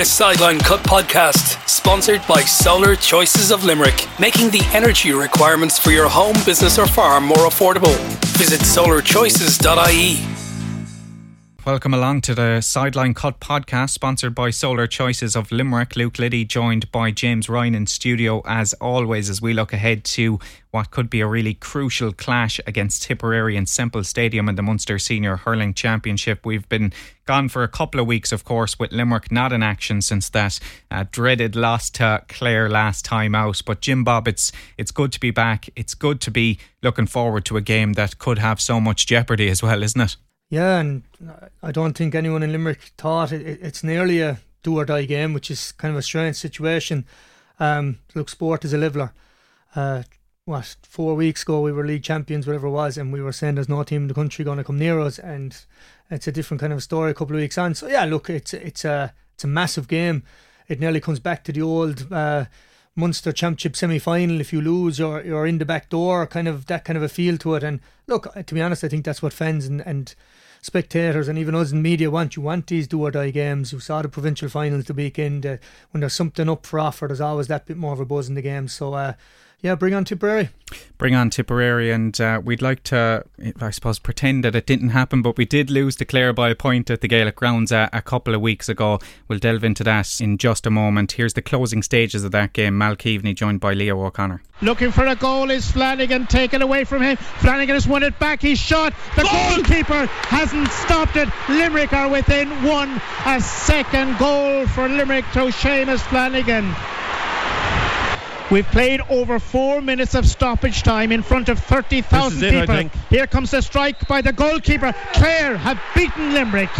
The Sideline Cut Podcast, sponsored by Solar Choices of Limerick, making the energy requirements for your home, business, or farm more affordable. Visit solarchoices.ie. Welcome along to the Sideline Cut podcast, sponsored by Solar Choices of Limerick. Luke Liddy, joined by James Ryan in studio, as always, as we look ahead to what could be a really crucial clash against Tipperary and Semple Stadium in the Munster Senior Hurling Championship. We've been gone for a couple of weeks, of course, with Limerick not in action since that uh, dreaded loss to Clare last time out. But Jim Bob, it's it's good to be back. It's good to be looking forward to a game that could have so much jeopardy as well, isn't it? Yeah, and I don't think anyone in Limerick thought it, it's nearly a do or die game, which is kind of a strange situation. Um, look, sport is a leveler. Uh, what four weeks ago we were league champions, whatever it was, and we were saying there's no team in the country going to come near us, and it's a different kind of story a couple of weeks on. So yeah, look, it's it's a it's a massive game. It nearly comes back to the old. Uh, Munster Championship semi final. If you lose, you're you're in the back door. Kind of that kind of a feel to it. And look, to be honest, I think that's what fans and, and spectators and even us in media want. You want these do or die games. You saw the provincial finals the weekend. Uh, when there's something up for offer, there's always that bit more of a buzz in the game. So, uh, yeah, bring on Tipperary. Bring on Tipperary, and uh, we'd like to, I suppose, pretend that it didn't happen, but we did lose to Clare by a point at the Gaelic grounds a, a, couple of weeks ago. We'll delve into that in just a moment. Here's the closing stages of that game. Mal Keaveney joined by Leo O'Connor. Looking for a goal is Flanagan, taken away from him. Flanagan has won it back. He's shot. The goal! goalkeeper hasn't stopped it. Limerick are within one. A second goal for Limerick to Seamus Flanagan. We've played over four minutes of stoppage time in front of 30,000 people. Here comes the strike by the goalkeeper. Clare have beaten Limerick.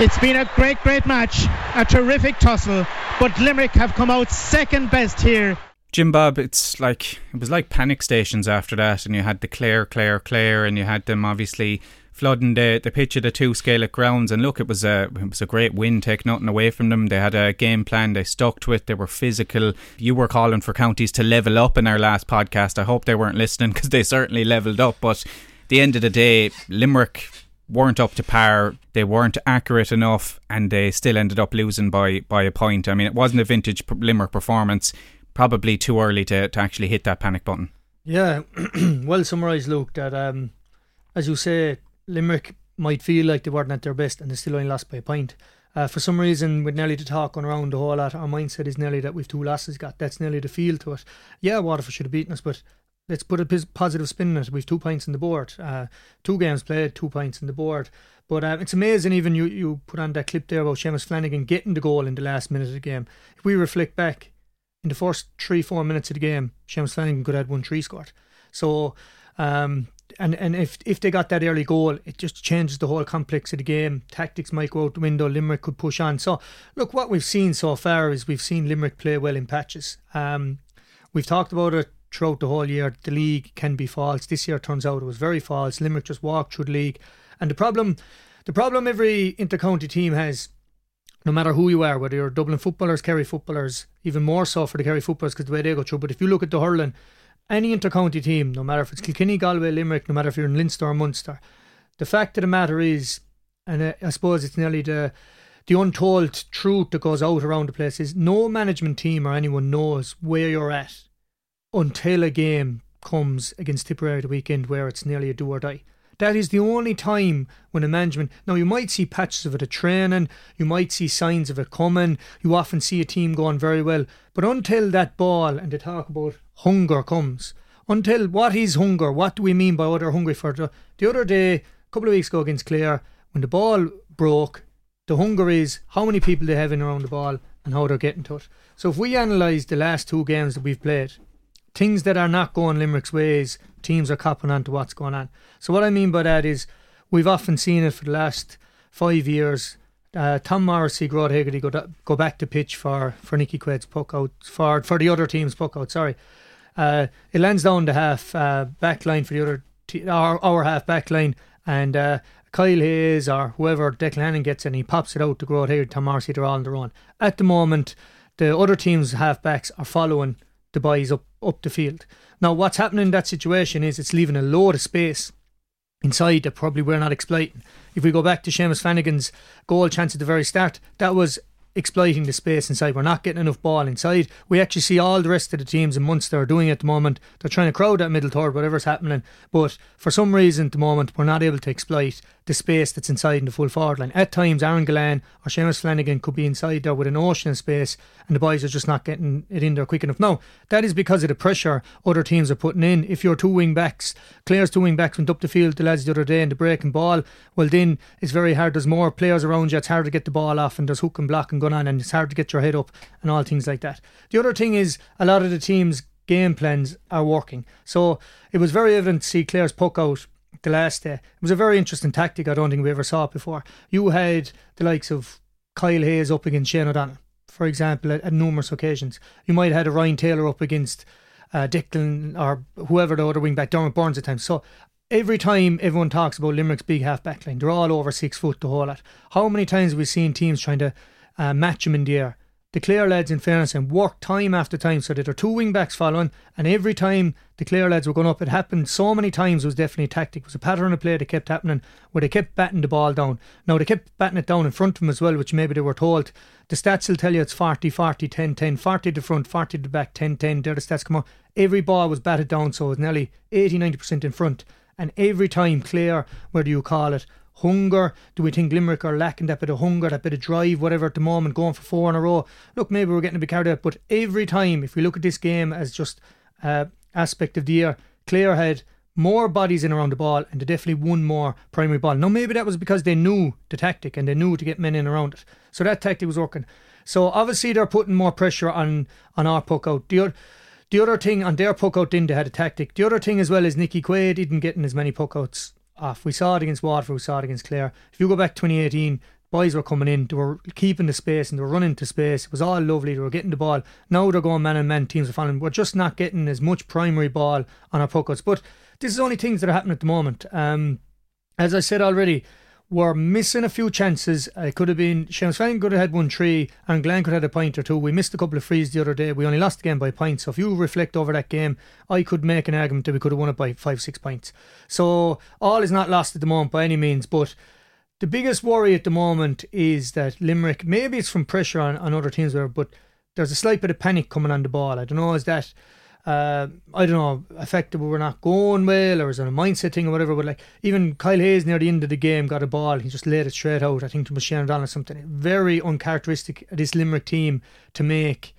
It's been a great, great match, a terrific tussle, but Limerick have come out second best here. Jim Bob, it's like it was like panic stations after that, and you had the Clare, Clare, Clare, and you had them obviously flooding the, the pitch of the two Gaelic grounds. And look, it was a it was a great win. Take nothing away from them. They had a game plan. They stuck to it. They were physical. You were calling for counties to level up in our last podcast. I hope they weren't listening because they certainly leveled up. But the end of the day, Limerick weren't up to par. They weren't accurate enough, and they still ended up losing by by a point. I mean, it wasn't a vintage Limerick performance. Probably too early to, to actually hit that panic button. Yeah, well summarised, Luke. That um, as you say, Limerick might feel like they weren't at their best and they still only lost by a point. Uh, for some reason, with nearly the talk going around the whole lot, our mindset is nearly that we've two losses got. That's nearly the feel to it. Yeah, Waterford should have beaten us, but let's put a positive spin on it. We've two points in the board. Uh, two games played, two points in the board. But uh, it's amazing, even you, you put on that clip there about Seamus Flanagan getting the goal in the last minute of the game. If we reflect back, in the first three, four minutes of the game, Seamus Flanagan could have had one three scored. So um, and and if if they got that early goal, it just changes the whole complex of the game. Tactics might go out the window. Limerick could push on. So look, what we've seen so far is we've seen Limerick play well in patches. Um, we've talked about it throughout the whole year. The league can be false. This year turns out it was very false. Limerick just walked through the league, and the problem, the problem every intercounty team has. No matter who you are, whether you're Dublin footballers, Kerry footballers, even more so for the Kerry footballers because the way they go through. But if you look at the hurling, any intercounty team, no matter if it's Kilkenny, Galway, Limerick, no matter if you're in Leinster or Munster, the fact of the matter is, and I, I suppose it's nearly the the untold truth that goes out around the place is no management team or anyone knows where you're at until a game comes against Tipperary the weekend where it's nearly a do or die. That is the only time when a management. Now, you might see patches of it at training, you might see signs of it coming, you often see a team going very well. But until that ball, and they talk about hunger comes, until what is hunger? What do we mean by what they're hungry for? The, the other day, a couple of weeks ago against Clare, when the ball broke, the hunger is how many people they have in around the ball and how they're getting to it. So if we analyse the last two games that we've played, things that are not going Limerick's ways, teams are copping on to what's going on. So what I mean by that is we've often seen it for the last five years. Uh, Tom Morrissey, Gearóid Hegarty go, go back to pitch for, for Nicky Quaid's puck out, for, for the other team's puck out, sorry. Uh, it lands down the half uh, back line for the other, t- our, our half back line, and uh, Kyle Hayes or whoever Declan Hannon gets in, he pops it out to Gearóid Hegarty, Tom Morrissey, they're all on their own. At the moment, the other team's half backs are following the boys up, up the field. Now, what's happening in that situation is it's leaving a load of space inside that probably we're not exploiting. If we go back to Seamus Flanagan's goal chance at the very start, that was exploiting the space inside. We're not getting enough ball inside. We actually see all the rest of the teams in Munster are doing at the moment. They're trying to crowd that middle third, whatever's happening. But for some reason at the moment, we're not able to exploit the space that's inside in the full forward line. At times, Aaron Gillane or Seamus Flanagan could be inside there with an ocean of space, and the boys are just not getting it in there quick enough. Now, that is because of the pressure other teams are putting in. If your two wing backs, Clare's two wing backs went up the field, the lads the other day in the breaking ball, well, then it's very hard. There's more players around you, it's hard to get the ball off, and there's hook and block and going on, and it's hard to get your head up and all things like that. The other thing is, a lot of the teams' game plans are working. So it was very evident to see Clare's puck out the last day. It was a very interesting tactic. I don't think we ever saw it before. You had the likes of Kyle Hayes up against Shane O'Donnell, for example, at, at numerous occasions. You might have had a Ryan Taylor up against uh, Declan or whoever the other wing back, Diarmaid Byrnes at times. So every time everyone talks about Limerick's big half back line, they're all over six foot the whole lot. How many times have we seen teams trying to uh, match them in the air? The Clare lads, in fairness, and worked time after time so that there are two wing backs following, and every time the Clare lads were going up, it happened so many times. It was definitely a tactic. It was a pattern of play that kept happening where they kept batting the ball down. Now they kept batting it down in front of them as well, which maybe they were told. The stats will tell you it's 40, 40, 10, 10, 40 to the front, 40 to the back, 10, 10. There the stats come on. Every ball was batted down, so it was nearly 80, 90% in front. And every time Clare, do you call it, hunger? Do we think Limerick are lacking that bit of hunger, that bit of drive, whatever at the moment, going for four in a row? Look, maybe we're getting a bit carried out, but every time, if we look at this game as just uh, aspect of the year, Clare had more bodies in around the ball and they definitely won more primary ball. Now, maybe that was because they knew the tactic and they knew to get men in around it. So that tactic was working. So obviously they're putting more pressure on, on our puck out. The other, the other thing on their puck out, then they had a tactic. The other thing as well is Nicky Quaid didn't getting as many puck outs off. We saw it against Waterford, we saw it against Clare. If you go back 2018, boys were coming in, they were keeping the space and they were running to space. It was all lovely, they were getting the ball. Now they're going man and man, teams are falling. We're just not getting as much primary ball on our puckouts. But this is only things that are happening at the moment. Um, as I said already, we're missing a few chances. It could have been Seamus Flanagan could have had one three, and Glenn could have had a point or two. We missed a couple of frees the other day. We only lost the game by points. So if you reflect over that game, I could make an argument that we could have won it by five, six points. So all is not lost at the moment by any means. But the biggest worry at the moment is that Limerick, maybe it's from pressure on, on other teams, but there's a slight bit of panic coming on the ball. I don't know, is that uh, I don't know, effective we're not going well, or is it a mindset thing or whatever. But like even Kyle Hayes near the end of the game got a ball, he just laid it straight out. I think to Shane O'Donnell or something very uncharacteristic of this Limerick team to make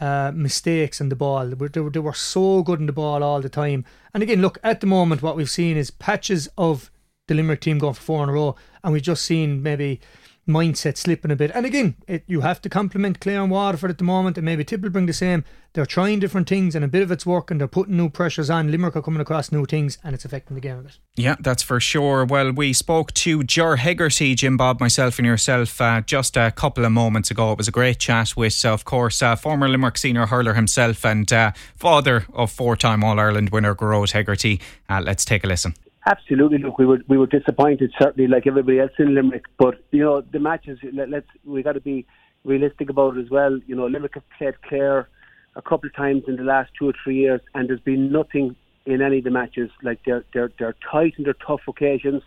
uh, mistakes in the ball. They were, they, were, they were so good in the ball all the time. And again, look at the moment, what we've seen is patches of the Limerick team going for four in a row, and we've just seen maybe mindset slipping a bit. And again, it, you have to compliment Clare and Waterford at the moment, and maybe Tip will bring the same. They're trying different things, and a bit of it's working. They're putting new pressures on. Limerick are coming across new things, and it's affecting the game a bit. Yeah, that's for sure. Well, we spoke to Ger Hegarty, Jim Bob, myself, and yourself uh, just a couple of moments ago. It was a great chat with, uh, of course, uh, former Limerick senior hurler himself and uh, father of four time All Ireland winner Gearóid Hegarty. Uh, let's take a listen. Absolutely. Look, we were we were disappointed, certainly, like everybody else in Limerick. But you know, the matches. Let, us we got to be realistic about it as well. You know, Limerick have played Clare a couple of times in the last two or three years, and there's been nothing in any of the matches. Like they're they're they're tight and they're tough occasions.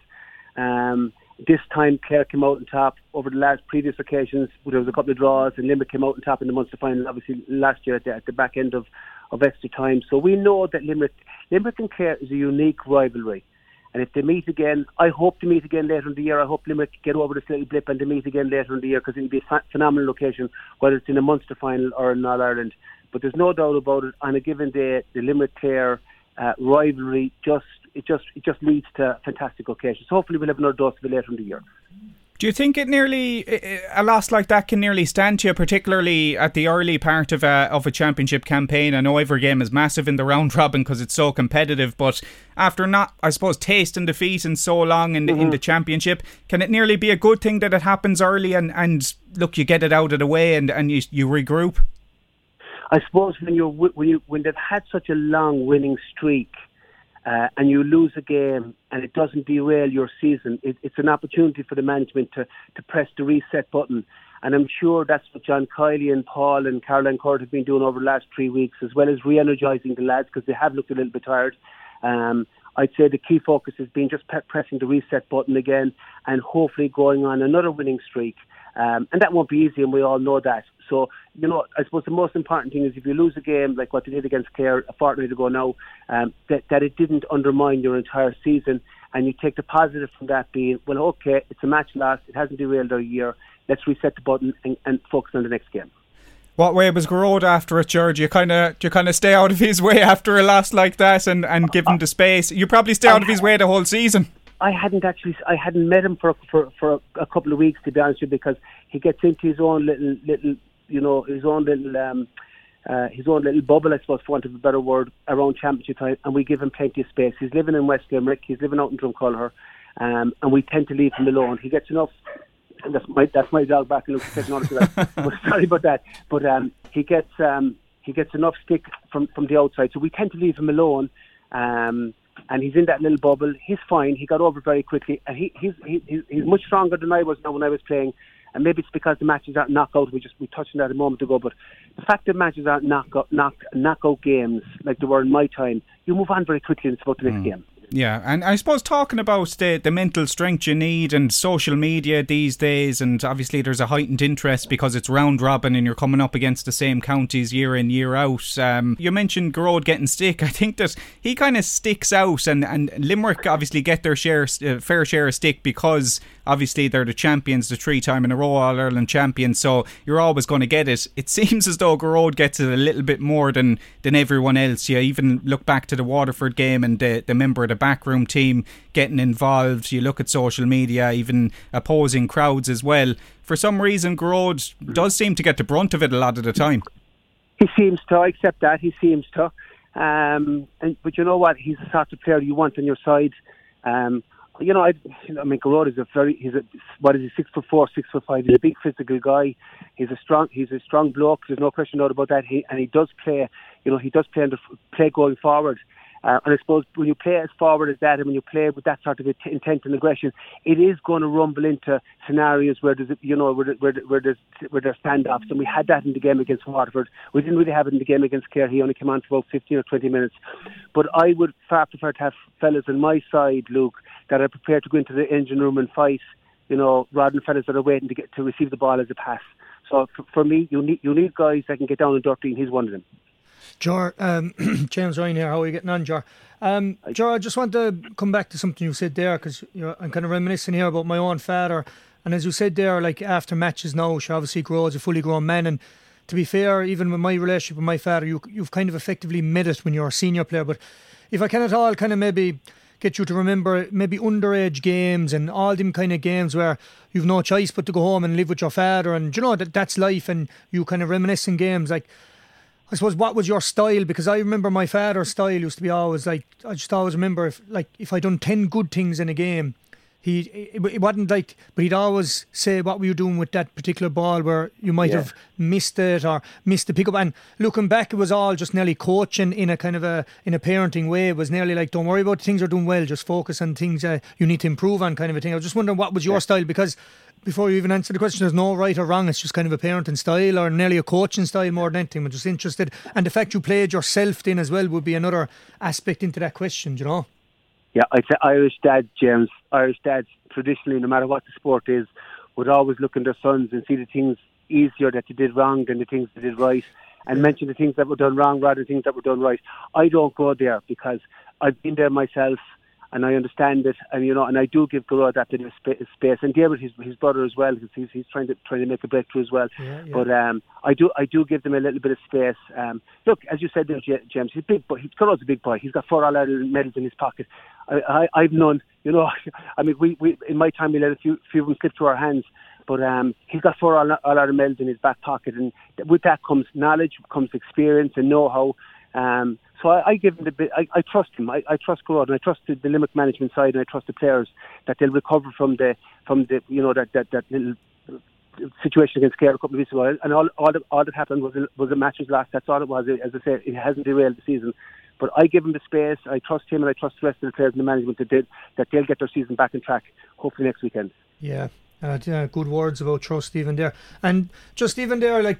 Um, this time Clare came out on top. Over the last previous occasions, there was a couple of draws, and Limerick came out on top in the Munster final. Obviously, last year at the, at the back end of of extra time. So we know that Limerick Limerick and Clare is a unique rivalry. And if they meet again, I hope to meet again later in the year. I hope Limerick get over this little blip and they meet again later in the year because it'll be a phenomenal location, whether it's in a Munster final or in All Ireland. But there's no doubt about it. On a given day, the Limerick Clare uh, rivalry just it just it just leads to fantastic occasions. Hopefully we'll have another dose of it later in the year. Do you think it nearly a loss like that can nearly stand to you, particularly at the early part of a of a championship campaign? I know every game is massive in the round robin because it's so competitive, but after not, I suppose, tasting defeat in so long in, mm-hmm. in the championship, can it nearly be a good thing that it happens early and, and look, you get it out of the way and, and you you regroup? I suppose when you when you when they've had such a long winning streak uh, and you lose a game and it doesn't derail your season, it, it's an opportunity for the management to, to press the reset button. And I'm sure that's what John Kiely and Paul and Caroline Currid have been doing over the last three weeks, as well as re energising the lads because they have looked a little bit tired. Um, I'd say the key focus has been just pe- pressing the reset button again and hopefully going on another winning streak Um, and that won't be easy, and we all know that. So, you know, I suppose the most important thing is if you lose a game like what they did against Clare a fortnight ago now, um, that, that it didn't undermine your entire season. And you take the positive from that being, well, okay, it's a match lost, it hasn't derailed our year. Let's reset the button and, and focus on the next game. What way was Gearóid after it, George? You kind of you kind of stay out of his way after a loss like that, and, and give him the space. You probably stay out of his way the whole season. I hadn't actually I hadn't met him for for for a couple of weeks to be honest with you because he gets into his own little little you know his own little um, uh, his own little bubble I suppose for want of a better word around championship time and we give him plenty of space. He's living in West Limerick, he's living out in Dromcollogher, um, and we tend to leave him alone. He gets enough and that's my that's my dog back and to that. but sorry about that. But um, he gets um, he gets enough stick from from the outside, so we tend to leave him alone. Um, and he's in that little bubble. He's fine. He got over very quickly, and he, he's he, he's much stronger than I was now when I was playing. And maybe it's because the matches aren't knockout. We just we touched on that a moment ago, but the fact that matches aren't knockout knock, knockout games like they were in my time, you move on very quickly and it's about the next mm. game. Yeah, and I suppose talking about the, the mental strength you need and social media these days, and obviously there's a heightened interest because it's round robin and you're coming up against the same counties year in, year out. Um, you mentioned Gearóid getting stick. I think that he kind of sticks out, and, and Limerick obviously get their share, uh, fair share of stick because obviously they're the champions, the three time in a row All Ireland champions, so you're always going to get it. It seems as though Gearóid gets it a little bit more than, than everyone else. You even look back to the Waterford game and the, the member of the backroom team getting involved. You look at social media, even opposing crowds as well. For some reason, Gearóid does seem to get the brunt of it a lot of the time. He seems to. I accept that. He seems to. Um, and, but you know what? He's the sort of player you want on your side. Um, you know, I, I mean, Gearóid is a very, he's a, what is he, six foot four, six foot five. He's a big physical guy. He's a strong, he's a strong bloke. There's no question about that. He, and he does play, you know, he does play, the, play going forward. Uh, and I suppose when you play as forward as that, and when you play with that sort of intent and aggression, it is going to rumble into scenarios where there's, you know, where, where, where there's where there's standoffs, and we had that in the game against Waterford. We didn't really have it in the game against Clare. He only came on for about 15 or 20 minutes. But I would far prefer to have fellas on my side, Luke, that are prepared to go into the engine room and fight, you know, rather than fellas that are waiting to get to receive the ball as a pass. So for, for me, you need you need guys that can get down and dirty, and he's one of them. Ger, um, James Ryan here. How are you getting on, Ger? Um, Ger, I just want to come back to something you said there because I'm kind of reminiscing here about my own father. And as you said there, like after matches now, she obviously grows a fully grown man. And to be fair, even with my relationship with my father, you, you've kind of effectively met it when you're a senior player. But if I can at all kind of maybe get you to remember maybe underage games and all them kind of games where you've no choice but to go home and live with your father and you know that that's life and you kind of reminiscing games like I suppose what was your style? Because I remember my father's style used to be always like I just always remember if like if I done ten good things in a game, he it, it wasn't like but he'd always say what were you doing with that particular ball where you might yeah. have missed it or missed the pickup. And looking back, it was all just nearly coaching in a kind of a in a parenting way. It was nearly like don't worry about things are doing well, just focus on things uh, you need to improve on, kind of a thing. I was just wondering what was your yeah. style because before you even answer the question, there's no right or wrong. It's just kind of a parenting style or nearly a coaching style more than anything. I'm just interested. And the fact you played yourself then as well would be another aspect into that question, you know? Yeah, I'd say Irish dads, James. Irish dads, traditionally, no matter what the sport is, would always look in their sons and see the things easier that they did wrong than the things they did right and mention the things that were done wrong rather than things that were done right. I don't go there because I've been there myself and I understand it, and you know, and I do give Guru that bit of space, and David, his his brother as well, because he's he's trying to trying to make a breakthrough as well. Yeah, yeah. But um, I do I do give them a little bit of space. Um, look, as you said there, James, he's big, but he's a big boy. He's got four All Ireland medals in his pocket. I, I I've none. You know, I mean, we, we in my time we let a few few of them slip through our hands. But um, he's got four All Ireland medals in his back pocket, and with that comes knowledge, comes experience and know-how. Um, so I, I give him the bit. I, I trust him. I, I trust Gearóid, and I trust the, the Limerick management side, and I trust the players that they'll recover from the from the you know that that that little situation against Clare a couple of weeks ago. And all all that, all that happened was a, was a match was lost. That's all it was. As I said, it hasn't derailed the season. But I give him the space. I trust him, and I trust the rest of the players and the management that did that they'll get their season back on track. Hopefully next weekend. Yeah, uh, yeah good words about trust even there, and just even there, like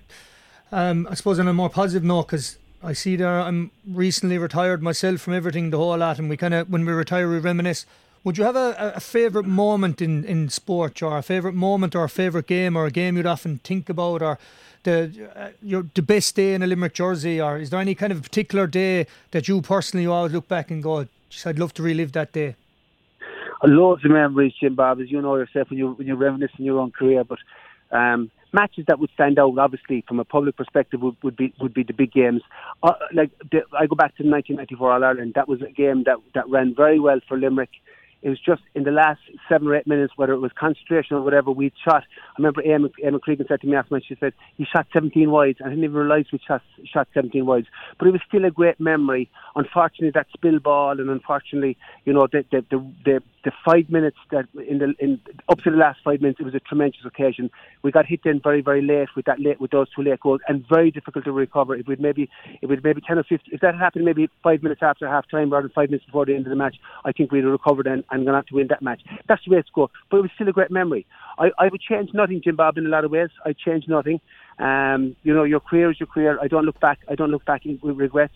um, I suppose on a more positive note, because I see there I'm recently retired myself from everything, the whole lot, and we kind of when we retire we reminisce. Would you have a, a favourite moment in, in sport, or a favourite moment, or a favourite game, or a game you'd often think about, or the uh, your the best day in a Limerick jersey, or is there any kind of particular day that you personally always look back and go, I'd love to relive that day? Loads of memories, Jim Bob, as you know yourself when you when you reminisce in your own career. But um, matches that would stand out, obviously, from a public perspective, would, would be would be the big games. Uh, like the, I go back to 1994 All Ireland. That was a game that that ran very well for Limerick. It was just in the last seven or eight minutes, whether it was concentration or whatever, we'd shot. I remember Eamonn Cregan said to me after she said, he shot 17 wides. I didn't even realise we shot, shot 17 wides. But it was still a great memory. Unfortunately, that spill ball, and unfortunately, you know, the, the, the, the the five minutes that in the in up to the last five minutes, it was a tremendous occasion. We got hit in very very late with that late with those two late goals, and very difficult to recover. It would maybe it would maybe ten or fifteen. If that happened, maybe five minutes after half time rather than five minutes before the end of the match, I think we'd have recovered and, and out to have to win that match. That's the way it's go. But it was still a great memory. I, I would change nothing, Jim Bob, in a lot of ways. I'd change nothing. Um, you know, your career is your career. I don't look back. I don't look back with regrets.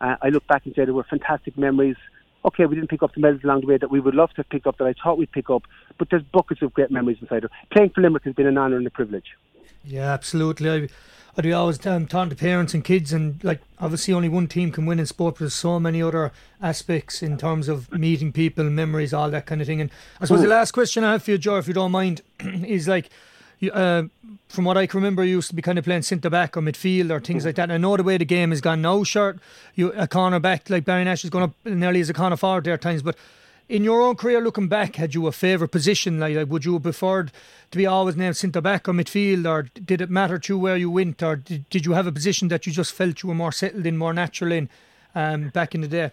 Uh, I look back and say there were fantastic memories okay, we didn't pick up the medals along the way that we would love to pick up, that I thought we'd pick up, but there's buckets of great memories inside. Playing for Limerick has been an honour and a privilege. Yeah, absolutely. I, I do always um, talk to parents and kids, and like obviously only one team can win in sport, but there's so many other aspects in terms of meeting people, memories, all that kind of thing. And I suppose Ooh. the last question I have for you, Joe, if you don't mind, is like uh, from what I can remember, you used to be kind of playing centre back or midfield or things like that. And I know the way the game has gone now, shirt, you a corner back like Barry Nash is going up nearly as a corner forward there at times. But in your own career, looking back, had you a favourite position? Like, like, would you have preferred to be always named centre back or midfield, or did it matter to you where you went, or did, did you have a position that you just felt you were more settled in, more natural in, um, back in the day?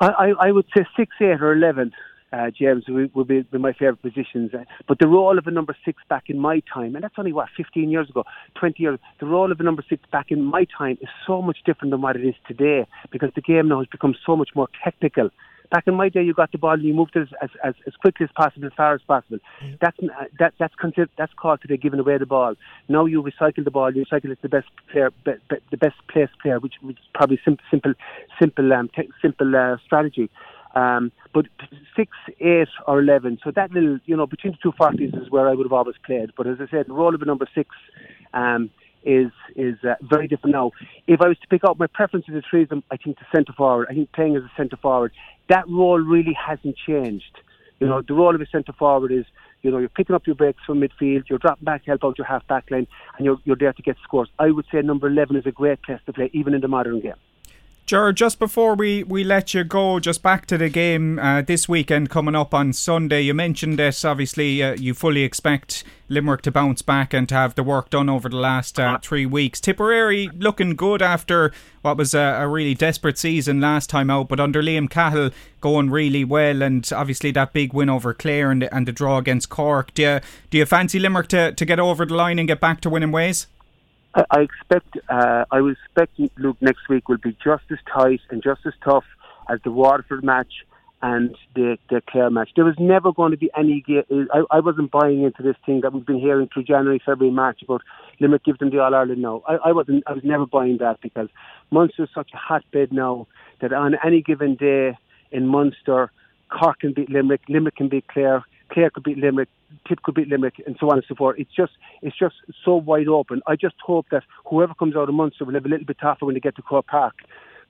I, I would say six, eight, or eleven uh, James would be, my favourite positions. Uh, but the role of a number six back in my time, and that's only what 15 years ago, 20 years. The role of a number six back in my time is so much different than what it is today because the game now has become so much more technical. Back in my day, you got the ball and you moved it as, as, as quickly as possible, as far as possible. Mm. That's uh, that, that's considered, that's called today giving away the ball. Now you recycle the ball. You recycle it to the best player, be, be, the best placed player, which, which is probably simple, simple, simple, um, te- simple uh, strategy. Um, but six, eight, or eleven. So that little, you know, between the two forties is where I would have always played. But as I said, the role of a number six um, is is uh, very different now. If I was to pick out my preference three them, I think the centre forward. I think playing as a centre forward, that role really hasn't changed. You know, the role of a centre forward is, you know, you're picking up your breaks from midfield, you're dropping back to help out your half back line, and you're, you're there to get scores. I would say number 11 is a great place to play, even in the modern game. George, just before we, we let you go, just back to the game uh, this weekend coming up on Sunday. You mentioned this, obviously, uh, you fully expect Limerick to bounce back and to have the work done over the last uh, three weeks. Tipperary looking good after what was a, a, really desperate season last time out, but under Liam Cahill going really well, and obviously that big win over Clare and, and the draw against Cork. Do you, do you fancy Limerick to, to get over the line and get back to winning ways? I, expect, uh, I would expect Luke next week will be just as tight and just as tough as the Waterford match and the, the Clare match. There was never going to be any. I, I wasn't buying into this thing that we've been hearing through January, February, March about Limerick give them the All Ireland now. I, I wasn't. I was never buying that because Munster is such a hotbed now that on any given day in Munster, Cork can beat Limerick, Limerick can beat Clare, Clare could beat Limerick, Tip could beat Limerick, and so on and so forth. It's just it's just so wide open. I just hope that whoever comes out of Munster will have a little bit tougher when they get to Croke Park.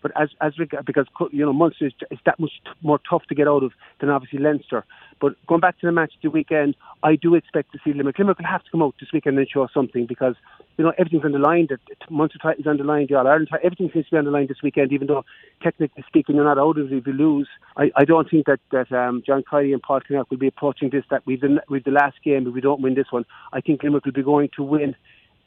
But as as because you know Munster is, is that much t- more tough to get out of than obviously Leinster. But going back to the match the weekend, I do expect to see Limerick. Limerick will have to come out this weekend and show something because you know everything's on the line. That Munster title's on the line. The All Ireland everything seems to be on the line this weekend. Even though technically speaking, you're not out of it if you lose. I, I don't think that that um, John Kiely and Paul Kinnerk will be approaching this that we've the, we've the last game. If we don't win this one, I think Limerick will be going to win.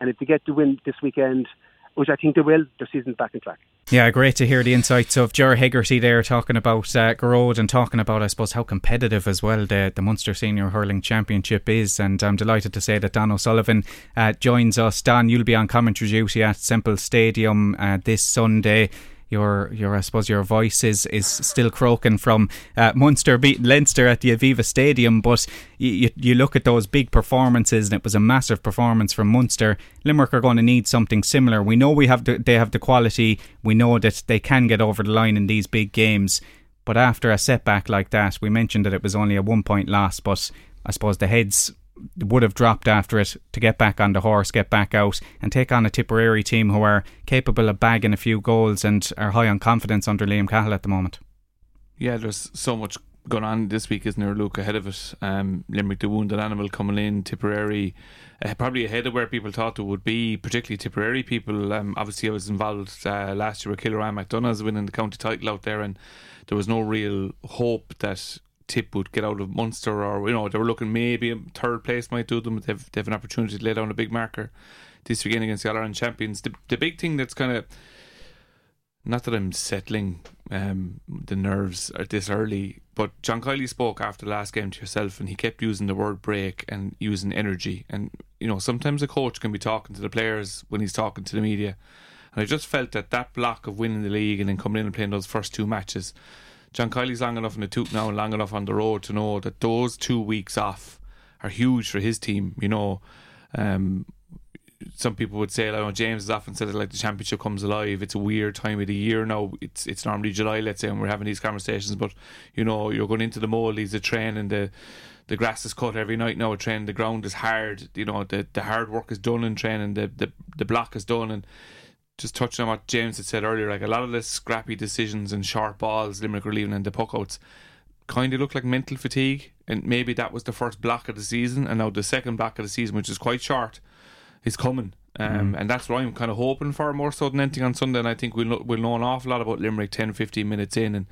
And if they get to win this weekend, which I think they will, their season's back in track. Yeah, great to hear the insights of Ger Hegarty there talking about uh, Gearóid and talking about, I suppose, how competitive as well the, the Munster Senior Hurling Championship is. And I'm delighted to say that Don O'Sullivan uh, joins us. Don, you'll be on commentary duty at Semple Stadium uh, this Sunday your your I suppose your voice is is still croaking from uh, Munster beating Leinster at the Aviva Stadium. But you, you look at those big performances, and it was a massive performance from Munster. Limerick are going to need something similar. We know we have the, they have the quality. We know that they can get over the line in these big games. But after a setback like that, we mentioned that it was only a one point loss, but I suppose the heads would have dropped after it to get back on the horse, get back out, and take on a Tipperary team who are capable of bagging a few goals and are high on confidence under Liam Cahill at the moment. Yeah, there's so much going on this week, isn't there, Luke, ahead of it? Um, Limerick, the wounded animal coming in, Tipperary, uh, probably ahead of where people thought it would be, particularly Tipperary people. Um, obviously, I was involved uh, last year with Kilruane MacDonagh's winning the county title out there, and there was no real hope that Tip would get out of Munster, or you know they were looking maybe third place might do them. They've they've an opportunity to lay down a big marker this weekend against the All Ireland champions. The the big thing that's kind of not that I'm settling um, the nerves at this early, but John Kiely spoke after the last game to yourself, and he kept using the word break and using energy. And you know sometimes a coach can be talking to the players when he's talking to the media. And I just felt that that block of winning the league and then coming in and playing those first two matches John Kiely's long enough in the toot now and long enough on the road to know that those two weeks off are huge for his team. You know, um, some people would say, I know James has often said it like the championship comes alive. It's a weird time of the year now. It's it's normally July, let's say, and we're having these conversations. But you know, you're going into the Moldies, the train, and the the grass is cut every night now. A train, the ground is hard. You know, the the hard work is done in training. The the the block is done, and just touching on what James had said earlier, like a lot of the scrappy decisions and sharp balls Limerick were leaving and the puckouts kind of look like mental fatigue. And maybe that was the first block of the season, and now the second block of the season, which is quite short, is coming. Um, mm. And that's what I'm kind of hoping for more so than anything on Sunday. And I think we'll, we'll know an awful lot about Limerick 10, 15 minutes in. And,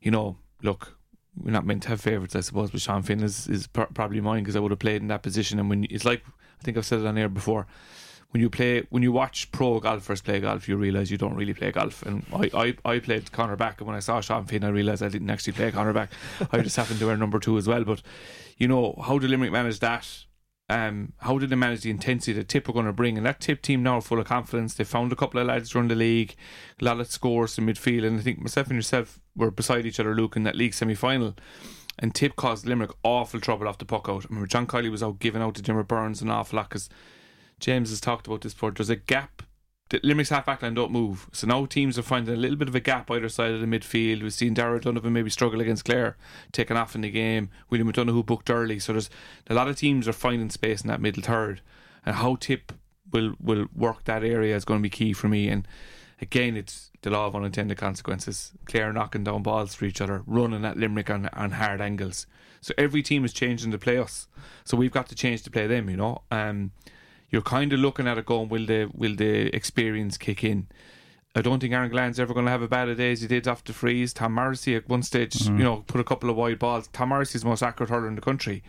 you know, look, we're not meant to have favourites, I suppose, but Sean Finn is, is pr- probably mine because I would have played in that position. And when it's like, I think I've said it on air before, when you play when you watch pro golfers play golf, you realise you don't really play golf. And I, I, I played corner back, and when I saw Sean Finn, I realised I didn't actually play corner back. I just happened to wear number two as well. But you know, how did Limerick manage that? Um, how did they manage the intensity that Tip were going to bring? And that Tip team now are full of confidence. They found a couple of lads during the league, a lot of scores in midfield, and I think myself and yourself were beside each other, Luke, in that league semi final. And Tip caused Limerick awful trouble off the puck out. I remember John Kiely was out giving out to Jimmer Burns an awful lot because James has talked about this before. There's a gap. Limerick's half back line don't move. So now teams are finding a little bit of a gap either side of the midfield. We've seen Darragh Donovan maybe struggle against Clare, taken off in the game. William McDonagh booked early. So there's a lot of teams are finding space in that middle third. And how Tip will will work that area is going to be key for me. And again, it's the law of unintended consequences. Clare knocking down balls for each other, running at Limerick on, on hard angles. So every team is changing to play us. So we've got to change to play them, you know. Um, you're kind of looking at it going, will the will the experience kick in? I don't think Aaron Gillane's ever going to have a bad a day as he did after freeze. Tom Morrissey at one stage, mm-hmm. you know, put a couple of wide balls. Tom Morrissey's the most accurate hurler in the country.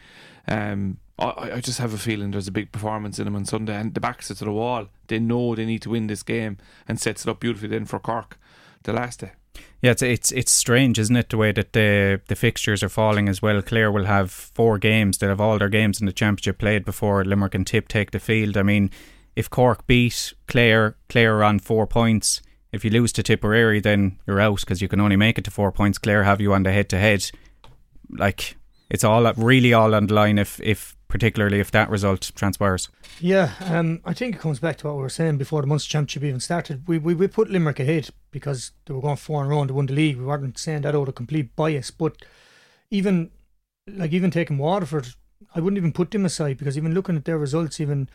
Um, I, I, just have a feeling there's a big performance in him on Sunday, and the backs it to the wall. They know they need to win this game, and sets it up beautifully then for Cork the last day. Yeah, it's it's it's strange, isn't it, the way that the the fixtures are falling as well. Clare will have four games. They'll have all their games in the championship played before Limerick and Tip take the field. I mean, if Cork beat Clare, Clare are on four points. If you lose to Tipperary, then you're out because you can only make it to four points. Clare have you on the head to head. Like it's all really all on the line if if particularly if that result transpires. Yeah, um, I think it comes back to what we were saying before the Munster Championship even started. We, we we put Limerick ahead because they were going four in a row and won the league. We weren't saying that out of complete bias, but even like even taking Waterford, I wouldn't even put them aside because even looking at their results, even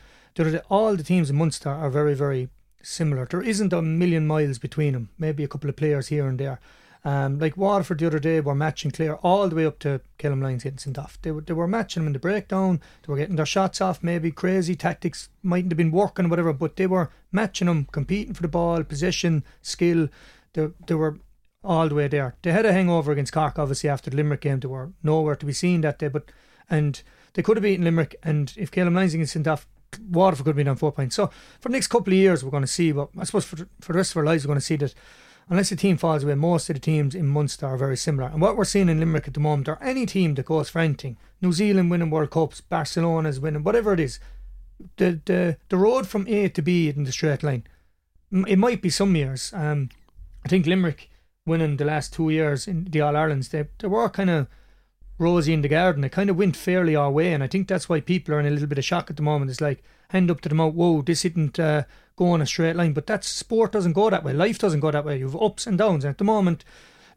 all the teams in Munster are very very similar. There isn't a million miles between them. Maybe a couple of players here and there. Um, like Waterford the other day were matching Clare all the way up to Calum Lyons getting sent off. They were, they were matching them in the breakdown. They were getting their shots off. Maybe crazy tactics mightn't have been working, whatever. But they were matching them, competing for the ball, position, skill. They, they were all the way there. They had a hangover against Cork, obviously after the Limerick game. They were nowhere to be seen that day. But and they could have beaten Limerick. And if Calum Lyons gets sent off, Waterford could have been on four points. So for the next couple of years, we're going to see. But I suppose for for the rest of our lives, we're going to see that unless the team falls away, most of the teams in Munster are very similar. And what we're seeing in Limerick at the moment, or any team that goes for anything, New Zealand winning World Cups, Barcelona's winning, whatever it is, the the the road from A to B in the straight line. It might be some years. Um, I think Limerick winning the last two years in the All Irelands, they they were kind of rosy in the garden. It kind of went fairly our way, and I think that's why people are in a little bit of shock at the moment. It's like hand up to the mouth, whoa, this isn't uh, going a straight line. But that sport doesn't go that way. Life doesn't go that way. You've ups and downs. And at the moment,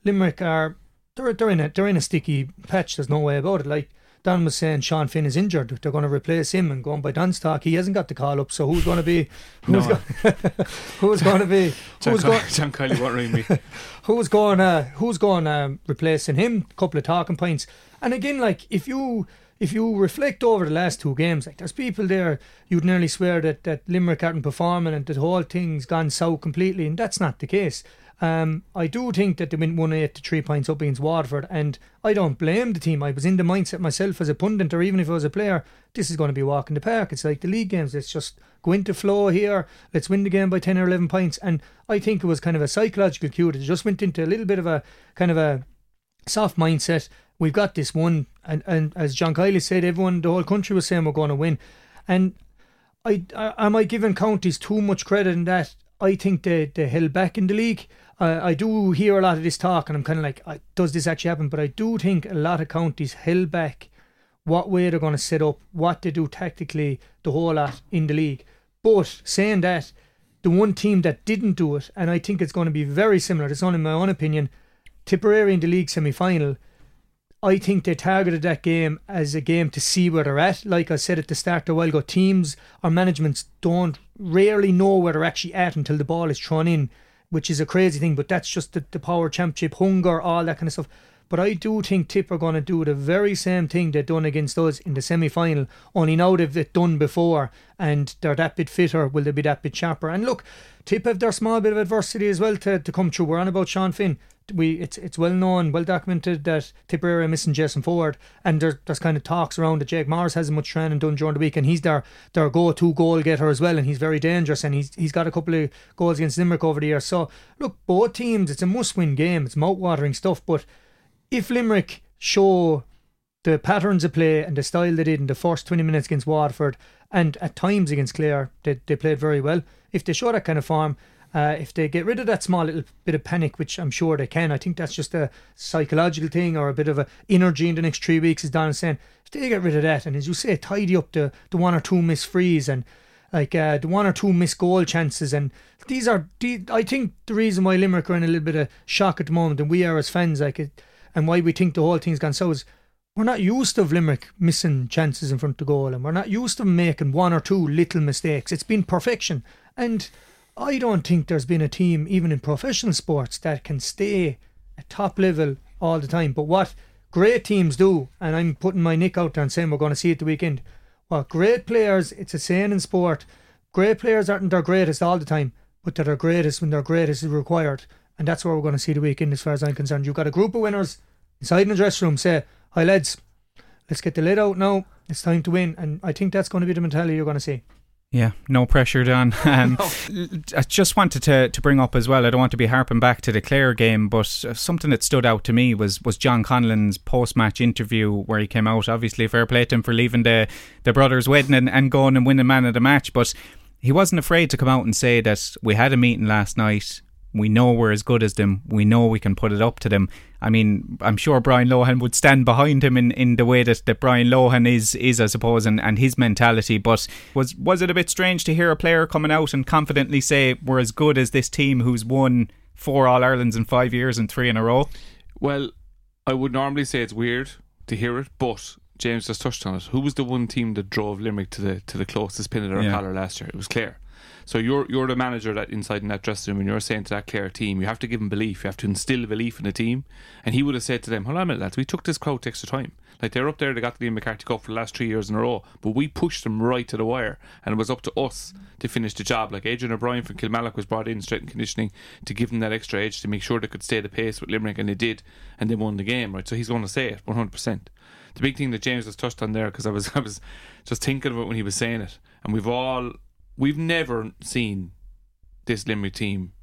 Limerick are they're they're in a they're in a sticky patch. There's no way about it. Like Don was saying, Sean Finn is injured. They're going to replace him and going by Don's talk. He hasn't got the call up. So who's going to be? Who's, No. go, who's going to be? Who's going? John Kiely won't ring me. who's going uh, who's going um, replacing him a couple of talking points and again like if you if you reflect over the last two games like there's people there you'd nearly swear that, that Limerick aren't performing and that the whole thing's gone south completely and that's not the case. Um, I do think that they went 1 8 to 3 points up against Waterford and I don't blame the team. I was in the mindset myself as a pundit or even if I was a player this is going to be walking the park. It's like the league games let's just go into flow here let's win the game by 10 or 11 points and I think it was kind of a psychological cue that just went into a little bit of a kind of a soft mindset we've got this one and, and as John Kiely said everyone the whole country was saying we're going to win and I, I am I giving counties too much credit in that I think they, they held back in the league. I I do hear a lot of this talk, and I'm kind of like, does this actually happen? But I do think a lot of counties held back what way they're going to set up, what they do tactically, the whole lot in the league. But saying that, the one team that didn't do it, and I think it's going to be very similar, it's only my own opinion, Tipperary in the league semi final. I think they targeted that game as a game to see where they're at. Like I said at the start a while ago, teams or managements don't rarely know where they're actually at until the ball is thrown in, which is a crazy thing. But that's just the, the power championship, hunger, all that kind of stuff. But I do think Tip are going to do the very same thing they've done against us in the semi final, only now they've done before and they're that bit fitter, will they be that bit sharper? And look, Tip have their small bit of adversity as well to, to come through. We're on about Sean Finn. We it's it's well known, well documented that Tipperary are missing Jason Forde, and there, there's kind of talks around that Jake Morris hasn't much training done during the week, and he's their their go to goal getter as well, and he's very dangerous, and he's he's got a couple of goals against Limerick over the years. So look, both teams, it's a must win game. It's mouth watering stuff, but if Limerick show the patterns of play and the style they did in the first 20 minutes against Waterford and at times against Clare, they, they played very well. If they show that kind of form, uh, if they get rid of that small little bit of panic, which I'm sure they can, I think that's just a psychological thing or a bit of a energy in the next three weeks, as Don is saying. If they get rid of that and, as you say, tidy up the, the one or two missed frees and like uh, the one or two missed goal chances, and these are, the, I think, the reason why Limerick are in a little bit of shock at the moment, and we are as fans, like it, and why we think the whole thing's gone so is we're not used to Limerick missing chances in front of goal, and we're not used to making one or two little mistakes. It's been perfection, and I don't think there's been a team, even in professional sports, that can stay at top level all the time. But what great teams do, and I'm putting my nick out there and saying we're going to see it the weekend. What great players, it's a saying in sport, great players aren't their greatest all the time, but they're their greatest when their greatest is required. And that's what we're going to see the weekend, as far as I'm concerned. You've got a group of winners inside in the dressing room say, Hi, lads, let's get the lid out now. It's time to win. And I think that's going to be the mentality you're going to see. Yeah, no pressure, Don. Um, I just wanted to, to bring up as well. I don't want to be harping back to the Clare game, but uh, something that stood out to me was was John Conlon's post match interview where he came out. Obviously, fair play to him for leaving the the brothers' wedding and, and going and winning man of the match, but he wasn't afraid to come out and say that we had a meeting last night. We know we're as good as them. We know we can put it up to them. I mean, I'm sure Brian Lohan would stand behind him in, in the way that, that Brian Lohan is, is I suppose, and, and his mentality. But was was it a bit strange to hear a player coming out and confidently say we're as good as this team who's won four All Irelands in five years and three in a row? Well, I would normally say it's weird to hear it, but James just touched on it. Who was the one team that drove Limerick to the to the closest pin of their Yeah. collar last year? It was Clare. So you're you're the manager that inside in that dressing room, and you're saying to that Clare team, you have to give them belief. You have to instill belief in the team. And he would have said to them, "Hold on a minute, lads. We took this crowd extra time. Like they're up there, they got the Liam McCarthy Cup for the last three years in a row, but we pushed them right to the wire, and it was up to us to finish the job. Like Adrian O'Brien from Kilmallock was brought in straight and conditioning to give them that extra edge to make sure they could stay the pace with Limerick, and they did, and they won the game. Right, so he's going to say it 100. percent The big thing that James has touched on there, because I was I was just thinking of it when he was saying it, and we've all we've never seen this Limerick team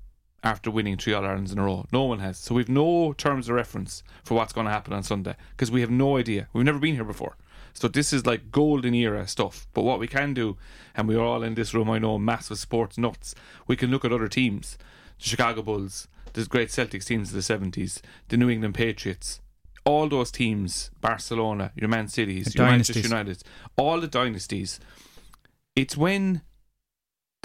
after winning three All Irelands in a row. No one has. So we've no terms of reference for what's going to happen on Sunday because we have no idea. We've never been here before. So this is like golden era stuff. But what we can do, and we're all in this room, I know, massive sports nuts. We can look at other teams, the Chicago Bulls, the great Celtics teams of the seventies, the New England Patriots. All those teams, Barcelona, your Man Cities, your Manchester. United, all the dynasties. It's when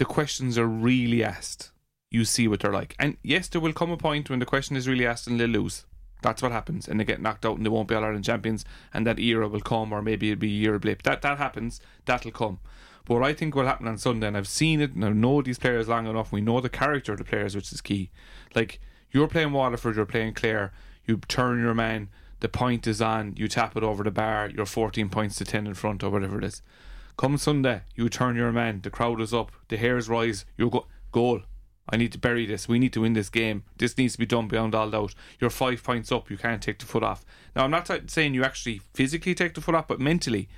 the questions are really asked, you see what they're like. And yes, there will come a point when the question is really asked and they lose. That's what happens, and they get knocked out and they won't be All Ireland champions, and that era will come, or maybe it'll be a year blip. That that happens, that'll come. But what I think will happen on Sunday, and I've seen it, and I know these players long enough, we know the character of the players, which is key. Like you're playing Waterford, you're playing Clare, you turn your man, the point is on, you tap it over the bar, you're 14 points to 10 in front, or whatever it is. Come Sunday, you turn your man, the crowd is up, the hairs rise, you go goal. I need to bury this. We need to win this game. This needs to be done beyond all doubt. You're five points up. You can't take the foot off. Now, I'm not t- saying you actually physically take the foot off, but mentally,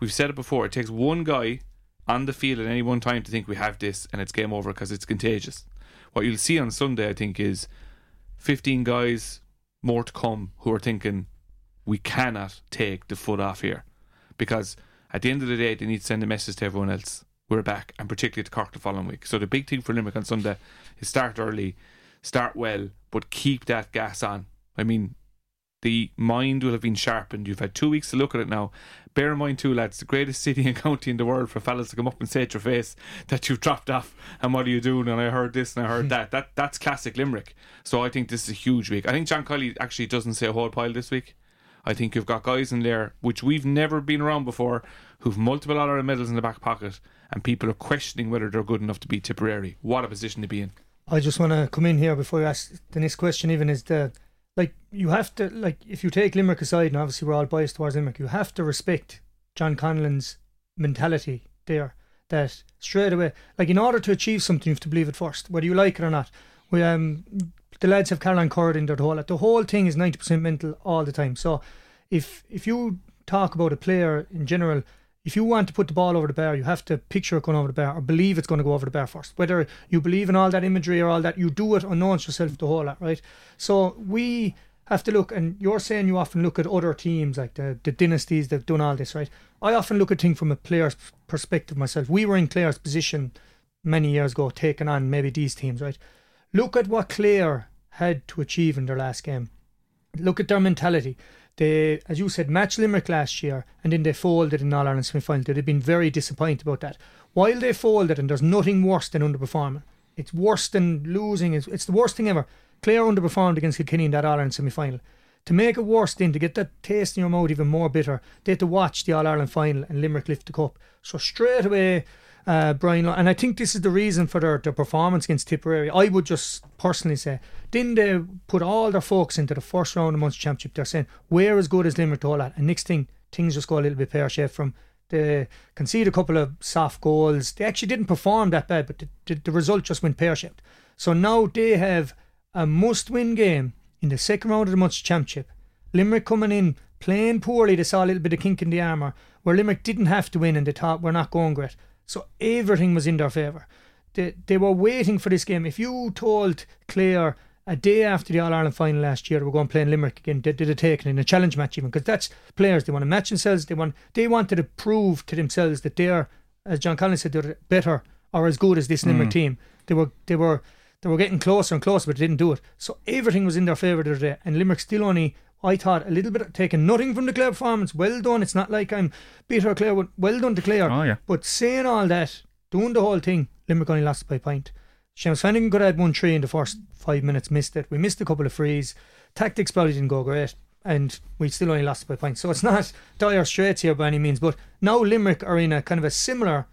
we've said it before. It takes one guy on the field at any one time to think we have this and it's game over because it's contagious. What you'll see on Sunday, I think, is 15 guys more to come who are thinking we cannot take the foot off here because at the end of the day, they need to send a message to everyone else. We're back, and particularly to Cork the following week. So the big thing for Limerick on Sunday is start early, start well, but keep that gas on. I mean, the mind will have been sharpened. You've had two weeks to look at it now. Bear in mind, too, lads, the greatest city and county in the world for fellas to come up and say to your face that you've dropped off and what are you doing? And I heard this and I heard that. That That's classic Limerick. So I think this is a huge week. I think John Kiely actually doesn't say a whole pile this week. I think you've got guys in there, which we've never been around before, who've multiple All Ireland medals in the back pocket, and people are questioning whether they're good enough to beat Tipperary. What a position to be in. I just want to come in here before you ask the next question. Even is the like you have to like if you take Limerick aside, and obviously we're all biased towards Limerick, you have to respect John Conlon's mentality there. That straight away, like in order to achieve something, you have to believe it first, whether you like it or not. We um the lads have Caroline Currid in their whole the whole thing is ninety percent mental all the time. So if if you talk about a player in general, if you want to put the ball over the bar, you have to picture it going over the bar or believe it's going to go over the bar first. Whether you believe in all that imagery or all that, you do it unknown to yourself the whole lot, right? So we have to look, and you're saying you often look at other teams like the, the dynasties that've done all this, right? I often look at things from a player's perspective myself. We were in Clare's position many years ago, taking on maybe these teams, right? Look at what Clare had to achieve in their last game. Look at their mentality they, as you said, matched Limerick last year and then they folded in All Ireland semi final. They'd been very disappointed about that. While they folded, and there's nothing worse than underperforming, it's worse than losing, it's, it's the worst thing ever. Clare underperformed against Kilkenny in that All Ireland semi final. To make it worse, then to get that taste in your mouth even more bitter, they had to watch the All Ireland final and Limerick lift the cup. So straight away, uh, Brian, and I think this is the reason for their, their performance against Tipperary. I would just personally say, didn't they put all their focus into the first round of the Munster Championship? They're saying, we're as good as Limerick all that. And next thing, things just go a little bit pear shaped from they conceded a couple of soft goals. They actually didn't perform that bad, but the, the, the result just went pear shaped. So now they have a must win game in the second round of the Munster Championship. Limerick coming in playing poorly, they saw a little bit of kink in the armour, where Limerick didn't have to win and they thought we're not going great. So everything was in their favour. They, they were waiting for this game. If you told Clare a day after the All Ireland final last year, we're going to play in Limerick again, they did a take in a challenge match even, because that's players, they want to match themselves, they want they wanted to prove to themselves that they're, as John Collins said, they're better or as good as this Limerick mm. team. They were they were they were getting closer and closer, but they didn't do it. So everything was in their favour today, and Limerick still only I thought a little bit of taking nothing from the Clare performance. Well done. It's not like I'm bitter Clare, well done to Clare. Oh, yeah. But saying all that, doing the whole thing, Limerick only lost by a point. Seamus Flanagan could have had one three in the first five minutes, missed it. We missed a couple of frees. Tactics probably didn't go great, and we still only lost by a point. So it's not dire straits here by any means. But now Limerick are in a kind of a similar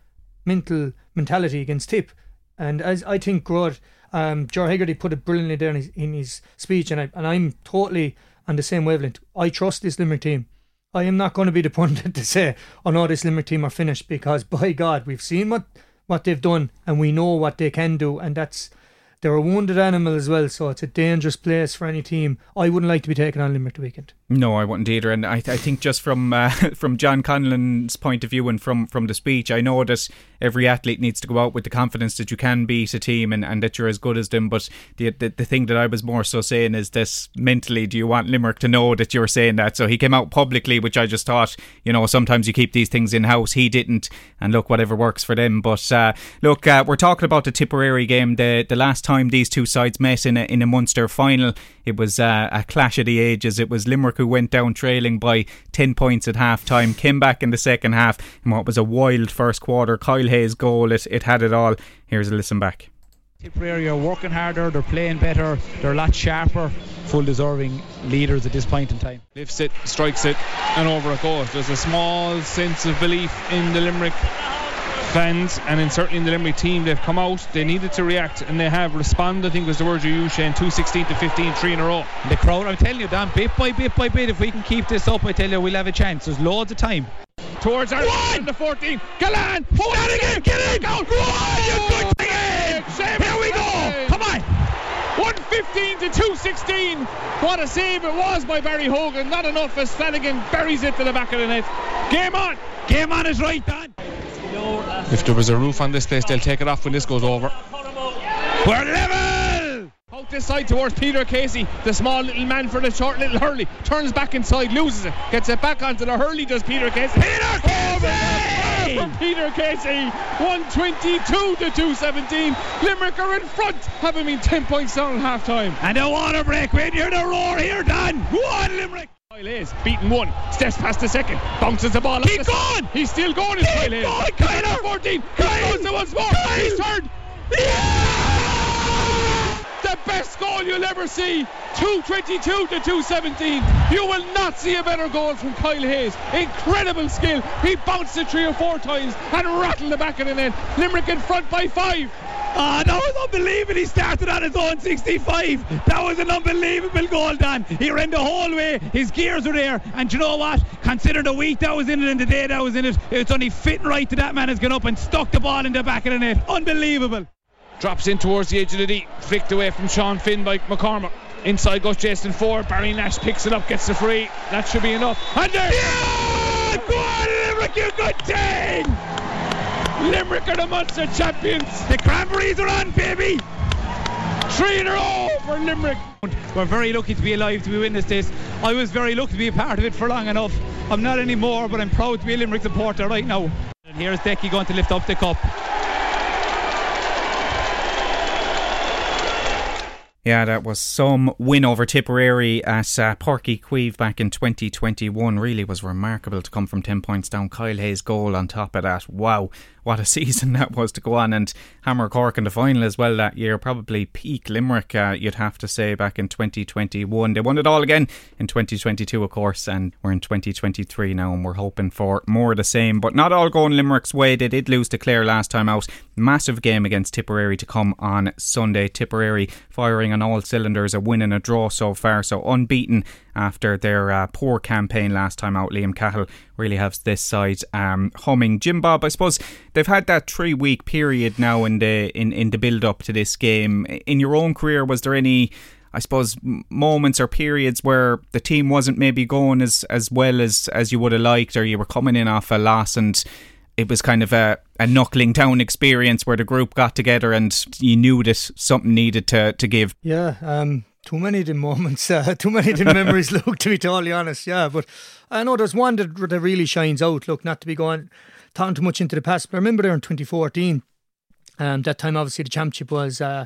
mental mentality against Tip. And as I think Grod, um, Ger Hegarty put it brilliantly there in his, in his speech, and, I, and I'm totally on the same wavelength. I trust this Limerick team. I am not going to be the pundit to say, oh no, this Limerick team are finished because by God, we've seen what, what they've done and we know what they can do, and that's they're a wounded animal as well, so it's a dangerous place for any team. I wouldn't like to be taken on Limerick the weekend. No, I wouldn't either. And I, I think just from uh, from John Conlon's point of view and from, from the speech, I know that every athlete needs to go out with the confidence that you can beat a team and, and that you're as good as them. But the, the the thing that I was more so saying is this mentally, do you want Limerick to know that you're saying that? So he came out publicly, which I just thought, you know, sometimes you keep these things in house. He didn't, and look, whatever works for them. But uh, look, uh, we're talking about the Tipperary game. The the last time these two sides met in a, in a Munster final, it was uh, a clash of the ages. It was Limerick who went down trailing by 10 points at half time, came back in the second half in what was a wild first quarter. Kyle Hayes' goal, it, it had it all. Here's a listen back. Tipperary are working harder, they're playing better, they're a lot sharper, full deserving leaders at this point in time. Lifts it, strikes it, and over it goes. There's a small sense of belief in the Limerick fans and in certainly in the Limerick team they've come out. They needed to react and they have responded I think was the word you used Shane 216 to 15 three in a row. The crowd I'm telling you Dan bit by bit by bit if we can keep this up I tell you we'll have a chance. There's loads of time. Towards our one! the 14 Gillane hold that again! get in! Go! On you good thing here we go! come on! 115 to 216 what a save it was by Barry Hogan. Not enough as Flanagan buries it to the back of the net. Game on! Game on is right Dan if there was a roof on this place, they'll take it off when this goes over. We're level! Out this side towards Peter Casey, the small little man for the short little Hurley. Turns back inside, loses it, gets it back onto the Hurley, does Peter Casey. Peter Casey! From Peter Casey, 122 to 217. Limerick are in front, having been 10 points down at half time. And a water break, when you're the roar here, Dan. One Limerick! Kyle Hayes beaten one, steps past the second, bounces the ball. Keep going! He's still going. Keep Kyle Hayes. going, Kyle! 14. Kyle! He goes once more. Kyle. He's turned. Yeah! The best goal you'll ever see. 222 to 217. You will not see a better goal from Kyle Hayes. Incredible skill. He bounced it three or four times and rattled the back of the net. Limerick in front by five. Ah, that was unbelievable. He started on his own 65. That was an unbelievable goal, Dan. He ran the whole way. His gears were there. And you know what? Consider the week that was in it and the day that was in it. It's only fitting right to that man has gone up and stuck the ball in the back of the net. Unbelievable. Drops in towards the edge of the D. Flicked away from Sean Finn by McCormack. Inside goes Jason Forde. Barry Nash picks it up, gets the free. That should be enough. And there. Yeah! Go on, Limerick, you good team! Limerick are the Munster champions. The Cranberries are on, baby. Three in a row for Limerick. We're very lucky to be alive to be witness this. I was very lucky to be a part of it for long enough. I'm not anymore, but I'm proud to be a Limerick supporter right now. And here's Decky going to lift up the cup. Yeah, that was some win over Tipperary at uh, Páirc Uí Chaoimh back in 2021. Really was remarkable to come from 10 points down. Kyle Hayes' goal on top of that. Wow what a season that was to go on. And Hammer Cork in the final as well that year. Probably peak Limerick, uh, you'd have to say, back in 2021. They won it all again in 2022, of course, and we're in 2023 now, and we're hoping for more of the same. But not all going Limerick's way. They did lose to Clare last time out. Massive game against Tipperary to come on Sunday. Tipperary firing on all cylinders, a win and a draw so far, so unbeaten after their uh, poor campaign last time out. Liam Cahill really has this side um, humming. Jim Bob, I suppose they've had that three week period now in the in, in the build up to this game. In your own career, was there any? I suppose moments or periods where the team wasn't maybe going as, as well as, as you would have liked, or you were coming in off a loss and it was kind of a, a knuckling down experience where the group got together and you knew that something needed to, to give. Yeah, um, too many of the moments, uh, too many of the memories, look, to be totally honest. Yeah, but I know there's one that, that really shines out. Look, not to be going talking too much into the past, but I remember there in 2014, um, that time obviously the championship was, uh,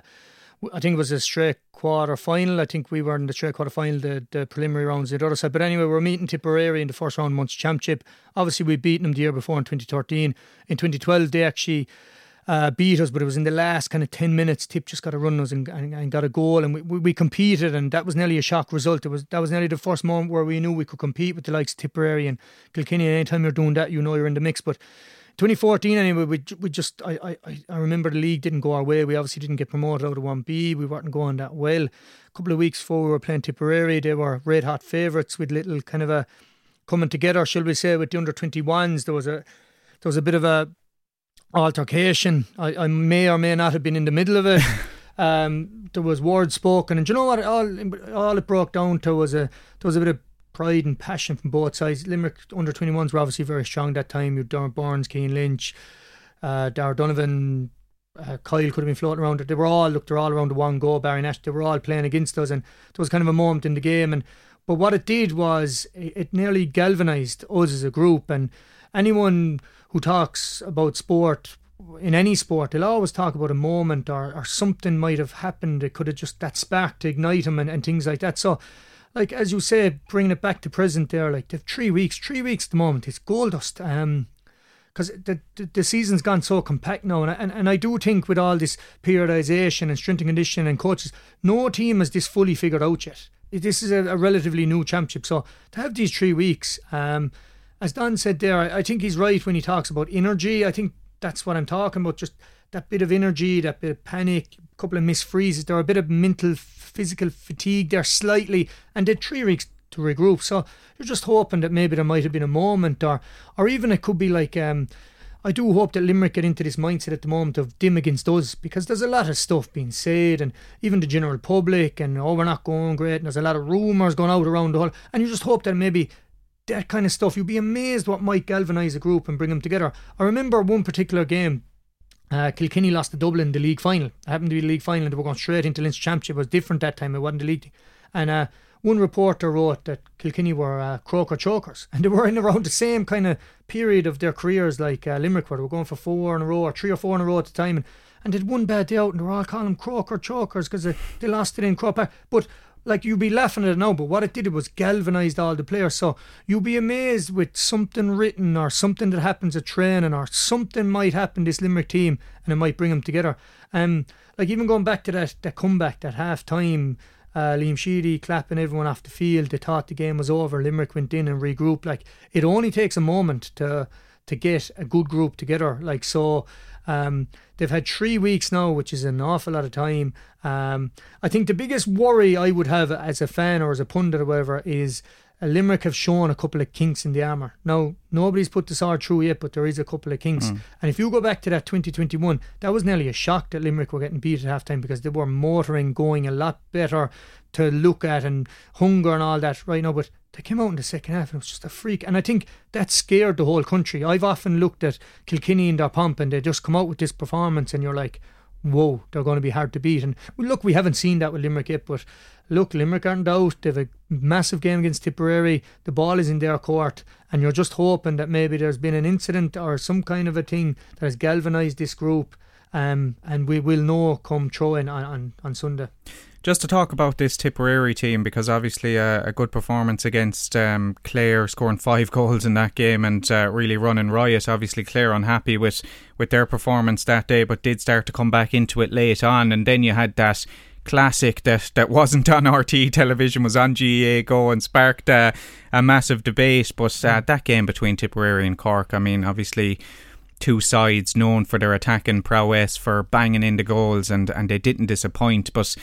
I think it was a straight quarter final. I think we were in the straight quarter final, the, the preliminary rounds the other side. But anyway, we are meeting Tipperary in the first round of Munster Championship. Obviously, we'd beaten them the year before in 2013. In 2012, they actually uh, beat us, but it was in the last kind of 10 minutes. Tip just got a run us and, and, and, got a goal, and we, we, we, competed, and that was nearly a shock result. It was That was nearly the first moment where we knew we could compete with the likes of Tipperary and Kilkenny. Anytime you're doing that, you know you're in the mix. But 2014, anyway, we, we just, I, I, I remember the league didn't go our way. We obviously didn't get promoted out of 1B. We weren't going that well. A couple of weeks before we were playing Tipperary, they were red hot favourites with little kind of a coming together, shall we say, with the under 21s. There was a, there was a bit of a altercation. I, I may or may not have been in the middle of it. um, there was words spoken, and you know what? All all it broke down to was a there was a bit of pride and passion from both sides. Limerick under 21s were obviously very strong that time. You Darren Barnes, Cian Lynch, uh, Darragh Donovan, uh, Kyle could have been floating around. They were all looked, they're all around the one goal. Barry Nash, they were all playing against us, and there was kind of a moment in the game. And but what it did was it, it nearly galvanised us as a group, and anyone who talks about sport in any sport, they'll always talk about a moment or, or something might have happened. It could have just that spark to ignite them and, and things like that. So, like as you say, bringing it back to present there, like they've three weeks, three weeks at the moment. It's gold dust. Um, because the, the, the season's gone so compact now, and I, and, and I do think with all this periodisation and strength and conditioning and coaches, no team has this fully figured out yet. This is a, a relatively new championship, so to have these three weeks, um, as Don said there, I, I think he's right when he talks about energy. I think that's what I'm talking about. Just that bit of energy, that bit of panic, a couple of missed freezes. There are a bit of mental, physical fatigue there slightly, and did three weeks to regroup. So you're just hoping that maybe there might have been a moment, or or even it could be like. Um, I do hope that Limerick get into this mindset at the moment of dim against us because there's a lot of stuff being said and even the general public and oh we're not going great and there's a lot of rumours going out around the whole and you just hope that maybe that kind of stuff you'd be amazed what might galvanise a group and bring them together. I remember one particular game uh, Kilkenny lost to Dublin the league final. It happened to be the league final, and they were going straight into Leinster Championship. It was different that time. It wasn't the league. And uh, one reporter wrote that Kilkenny were uh, croker chokers, and they were in around the same kind of period of their careers like uh, Limerick, where they were going for four in a row or three or four in a row at the time, and, and did one bad day out, and they were all calling them croaker chokers because they, they lost it in Croke But like you'd be laughing at it now, but what it did it was galvanised all the players. So you'd be amazed with something written or something that happens at training or something might happen this Limerick team and it might bring them together. Um, like even going back to that that comeback, that half time, uh, Liam Sheedy clapping everyone off the field. They thought the game was over. Limerick went in and regrouped. Like it only takes a moment to to get a good group together. Like so, um, they've had three weeks now, which is an awful lot of time. Um, I think the biggest worry I would have as a fan or as a pundit or whatever is uh, Limerick have shown a couple of kinks in the armour. Now, nobody's put the sword through yet, but there is a couple of kinks. Mm. And if you go back to that 2021, that was nearly a shock that Limerick were getting beat at half time because they were motoring, going a lot better to look at and hunger and all that right now. But they came out in the second half and it was just a freak. And I think that scared the whole country. I've often looked at Kilkenny in their pomp and they just come out with this performance and you're like, whoa, they're going to be hard to beat. And look, we haven't seen that with Limerick yet, but look, Limerick aren't out. They have a massive game against Tipperary. The ball is in their court, and you're just hoping that maybe there's been an incident or some kind of a thing that has galvanised this group. Um, and we will know come throwing on, on, on Sunday just to talk about this Tipperary team because obviously a, a good performance against um, Clare, scoring five goals in that game and uh, really running riot. Obviously, Clare unhappy with with their performance that day, but did start to come back into it late on, and then you had that classic that, that wasn't on RTÉ television was on GAA Go and sparked uh, a massive debate. But uh, that game between Tipperary and Cork, I mean, obviously two sides known for their attacking prowess, for banging in the goals, and, and they didn't disappoint. But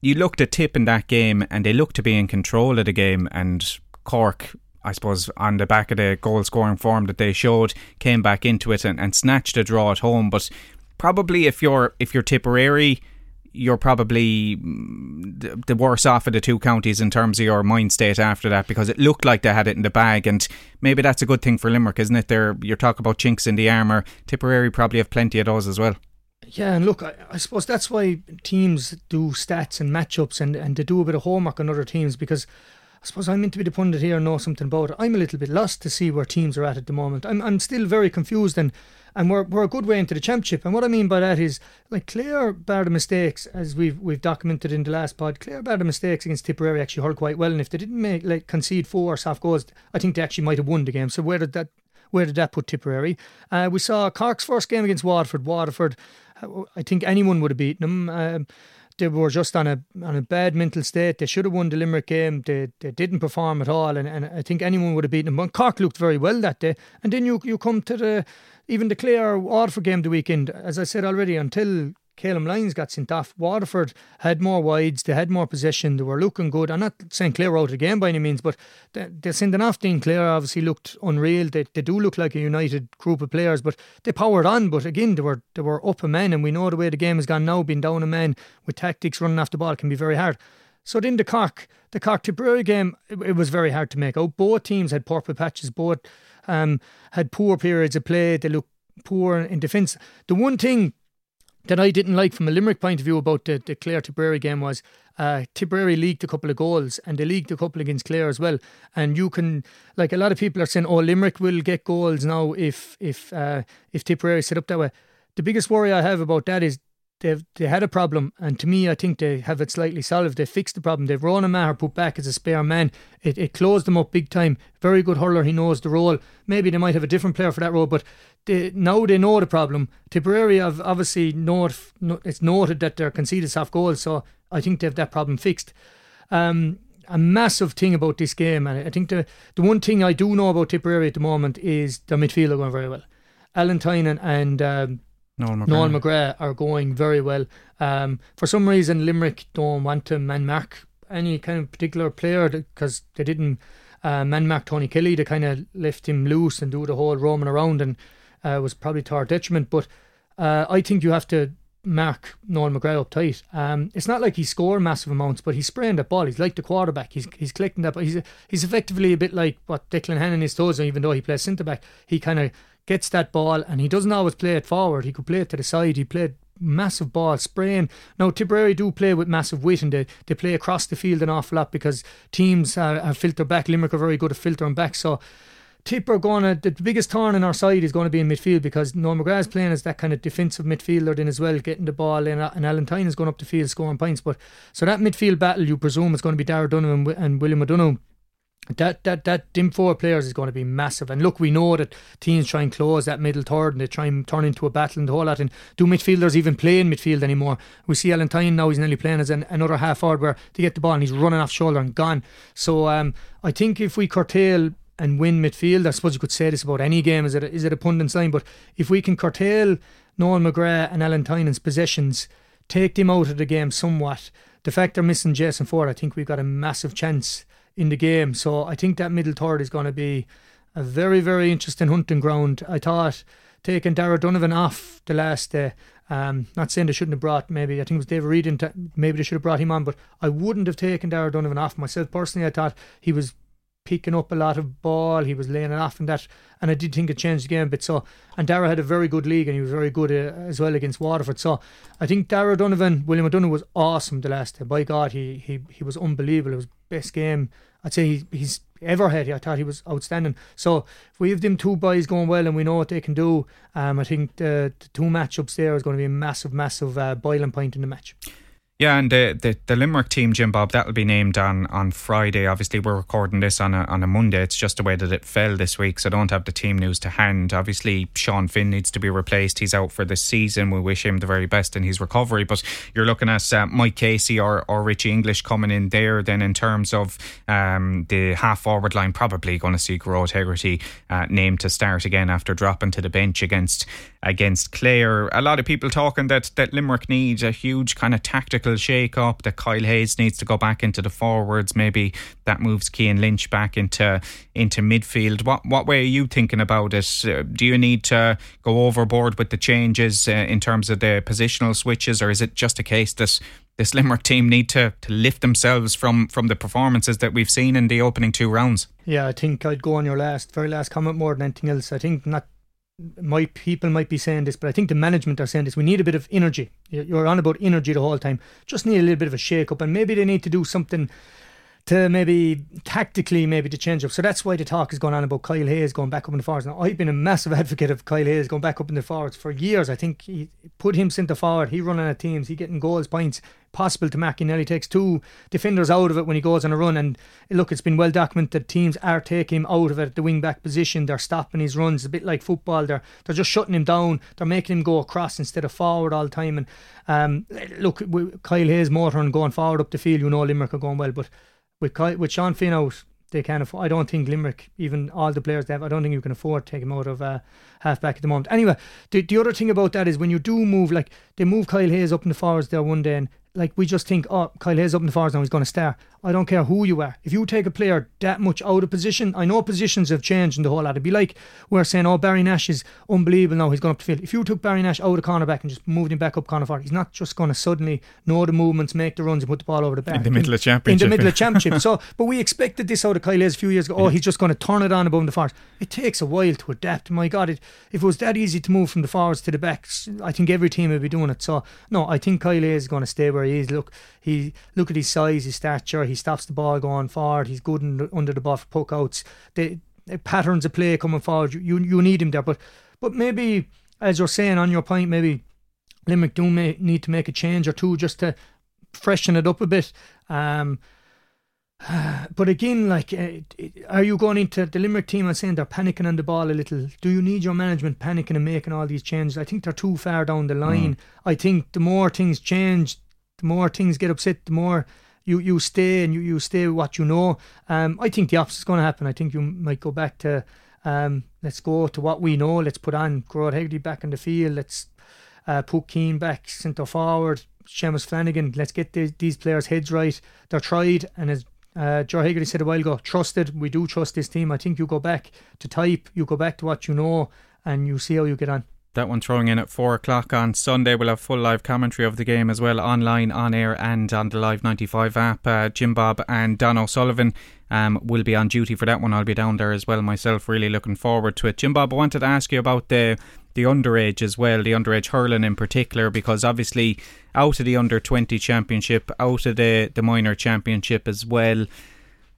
you looked at Tip in that game and they looked to be in control of the game and Cork I suppose on the back of the goal scoring form that they showed came back into it and, and snatched a draw at home. But probably if you're if you're Tipperary you're probably mm, the worse off of the two counties in terms of your mind state after that because it looked like they had it in the bag. And maybe that's a good thing for Limerick isn't it? There you're talking about chinks in the armour. Tipperary probably have plenty of those as well yeah, and look, I, I, suppose that's why teams do stats and matchups and, and they do a bit of homework on other teams because I suppose I'm meant to be the pundit here and know something about it. I'm a little bit lost to see where teams are at at the moment. I'm, I'm still very confused and, and we're, we're a good way into the championship. And what I mean by that is, like, Clare, bar the mistakes, as we've we've documented in the last pod, Clare, bar the mistakes against Tipperary actually hurled quite well. And if they didn't make like concede four or soft goals, I think they actually might have won the game. So where did that where did that put Tipperary? Uh, we saw Cork's first game against Waterford. Waterford I think anyone would have beaten them. Um, they were just on a on a bad mental state. They should have won the Limerick game. They they didn't perform at all, and, and I think anyone would have beaten them. But Cork looked very well that day. And then you you come to the even the Clare Waterford game the weekend. As I said already, until Calum Lyons got sent off. Waterford had more wides, they had more possession, they were looking good. I'm not saying Clare out again by any means, but they're, sending off Dean Clare obviously looked unreal. They, they do look like a united group of players, but they powered on. But again, they were they were up a man, and we know the way the game has gone now, being down a man with tactics running off the ball can be very hard. So then the Cork, the Cork Tipperary game, it, it, was very hard to make out. Both teams had purple patches, both um, had poor periods of play. They looked poor in defence. The one thing that I didn't like from a Limerick point of view about the, the Clare Tipperary game was uh, Tipperary leaked a couple of goals and they leaked a couple against Clare as well. And you can, like a lot of people are saying, oh, Limerick will get goals now if if uh, if Tipperary set up that way. The biggest worry I have about that is they've they had a problem, and to me, I think they have it slightly solved. They fixed the problem. They've Ronan Maher put back as a spare man. It, it closed them up big time. Very good hurler. He knows the role. Maybe they might have a different player for that role, but they, now they know the problem. Tipperary have obviously noted, it's noted that they're conceded soft goals, so I think they have that problem fixed. Um, a massive thing about this game, and I think the the one thing I do know about Tipperary at the moment is the midfield are going very well. Alan Tynan and um, Noel McGrath. Noel McGrath are going very well. Um, for some reason, Limerick don't want to man mark any kind of particular player because they didn't uh, man mark Tony Kelly. They kind of left him loose and do the whole roaming around and uh, was probably to our detriment. But uh, I think you have to mark Noel McGrath up tight. Um, it's not like he's scoring massive amounts, but he's spraying that ball. He's like the quarterback. He's he's collecting that. But he's he's effectively a bit like what Declan Hannon is toes. Even though he plays centre back, he kind of gets that ball and he doesn't always play it forward. He could play it to the side. He played massive ball spraying. Now Tipperary do play with massive wit and they, they play across the field an awful lot because teams are, are filter back. Limerick are very good at filtering back. So Tip are going to, the biggest thorn in our side is going to be in midfield because Noel McGrath's playing as that kind of defensive midfielder then as well, getting the ball in, and Alan Tynan is going up the field scoring points. But so that midfield battle, you presume, is going to be Darragh Donovan and William O'Donoghue that that that dim four players is going to be massive. And look, we know that teams try and close that middle third and they try and turn into a battle and the whole lot. And do midfielders even play in midfield anymore? We see Alan Tynan now; he's nearly playing as an, another half forward where they get the ball and he's running off shoulder and gone. So um, I think if we curtail and win midfield, I suppose you could say this about any game. Is it a, is it a pundit's line? But if we can curtail Noel McGrath and Alan Tynan's possessions, take them out of the game somewhat. The fact they're missing Jason Forde, I think we've got a massive chance in the game. So I think that middle third is going to be a very, very interesting hunting ground. I thought taking Darragh Donovan off the last day. Um, not saying they shouldn't have brought maybe I think it was David Reid. Maybe they should have brought him on, but I wouldn't have taken Darragh Donovan off myself personally. I thought he was picking up a lot of ball. He was laying it off and that, and I did think it changed the game a bit. So, and Darragh had a very good league, and he was very good uh, as well against Waterford. So, I think Darragh Donovan, William O'Donoghue was awesome the last day. By God, he he he was unbelievable. It was best game I'd say he, he's ever had. I thought he was outstanding. So if we have them two boys going well and we know what they can do, um, I think the, the two matchups there is going to be a massive, massive uh, boiling point in the match. Yeah, and the, the, the Limerick team, Jim Bob, that'll be named on, on Friday. Obviously, we're recording this on a, on a Monday. It's just the way that it fell this week, so I don't have the team news to hand. Obviously, Sean Finn needs to be replaced. He's out for this season. We wish him the very best in his recovery. But you're looking at uh, Mike Casey or, or Richie English coming in there. Then, in terms of um, the half forward line, probably going to see Gearóid Hegarty uh, named to start again after dropping to the bench against against Clare. A lot of people talking that, that Limerick needs a huge kind of tactical shake up, that Kyle Hayes needs to go back into the forwards. Maybe that moves Cian Lynch back into into midfield. What what way are you thinking about it? Uh, do you need to go overboard with the changes uh, in terms of the positional switches, or is it just a case that this Limerick team need to, to lift themselves from, from the performances that we've seen in the opening two rounds? Yeah, I think I'd go on your last, very last comment more than anything else. I think not my people might be saying this, but I think the management are saying this. We need a bit of energy. You're on about energy the whole time. Just need a little bit of a shake up, and maybe they need to do something to maybe tactically maybe to change up. So that's why the talk is going on about Kyle Hayes going back up in the forwards. Now I've been a massive advocate of Kyle Hayes going back up in the forwards for years. I think he put him centre forward. He running at teams. He getting goals, points. Possible to Mac. He nearly takes two defenders out of it when he goes on a run. And look, it's been well documented teams are taking him out of it at the wing back position. They're stopping his runs. a bit like football. They're they're just shutting him down. They're making him go across instead of forward all the time. And um, look, Kyle Hayes motoring going forward up the field. You know Limerick are going well, but with with Sean Finn out, they can't afford. I don't think Limerick, even all the players they have, I don't think you can afford to take him out of uh, half back at the moment. Anyway, the, the other thing about that is when you do move, like they move Kyle Hayes up in the forwards there one day, and like we just think, oh, Kyle Hayes up in the forwards now, he's going to start. I don't care who you are. If you take a player that much out of position, I know positions have changed in the whole lot. It'd be like we're saying, oh, Barry Nash is unbelievable now, he's going up the field. If you took Barry Nash out of cornerback and just moved him back up corner forward, he's not just going to suddenly know the movements, make the runs, and put the ball over the back. In the middle of championship. In the middle of championship. so, but we expected this out of Kyle Hayes a few years ago. Oh, he's just going to turn it on above the forwards. It takes a while to adapt. My God, it, if it was that easy to move from the forwards to the backs, I think every team would be doing it. So, no, I think Kyle Hayes is going to stay where he is. Look, he look at his size, his stature. He stops the ball going forward. He's good in, under the ball for poke outs. The, the, patterns of play coming forward. You, you need him there, but but maybe as you're saying on your point, maybe Limerick do may, need to make a change or two just to freshen it up a bit. Um, but again, like, uh, are you going into the Limerick team and saying they're panicking on the ball a little? Do you need your management panicking and making all these changes? I think they're too far down the line. Mm. I think the more things change, the more things get upset, the more you, you stay and you, you stay with what you know. Um, I think the opposite is going to happen. I think you might go back to um, let's go to what we know. Let's put on Gearóid Hegarty back in the field. Let's uh, put Cian back centre forward. Seamus Flanagan. Let's get the, these players' heads right. They're tried, and as uh, Ger Hegarty said a while ago, trusted. We do trust this team. I think you go back to type. You go back to what you know, and you see how you get on. That one throwing in at four o'clock on Sunday. We'll have full live commentary of the game as well, online, on air, and on the Live 95 app. Uh, Jim Bob and Don O'Sullivan um, will be on duty for that one. I'll be down there as well myself. Really looking forward to it. Jim Bob, I wanted to ask you about the the underage as well, the underage hurling in particular, because obviously out of the under 20 championship, out of the, the minor championship as well.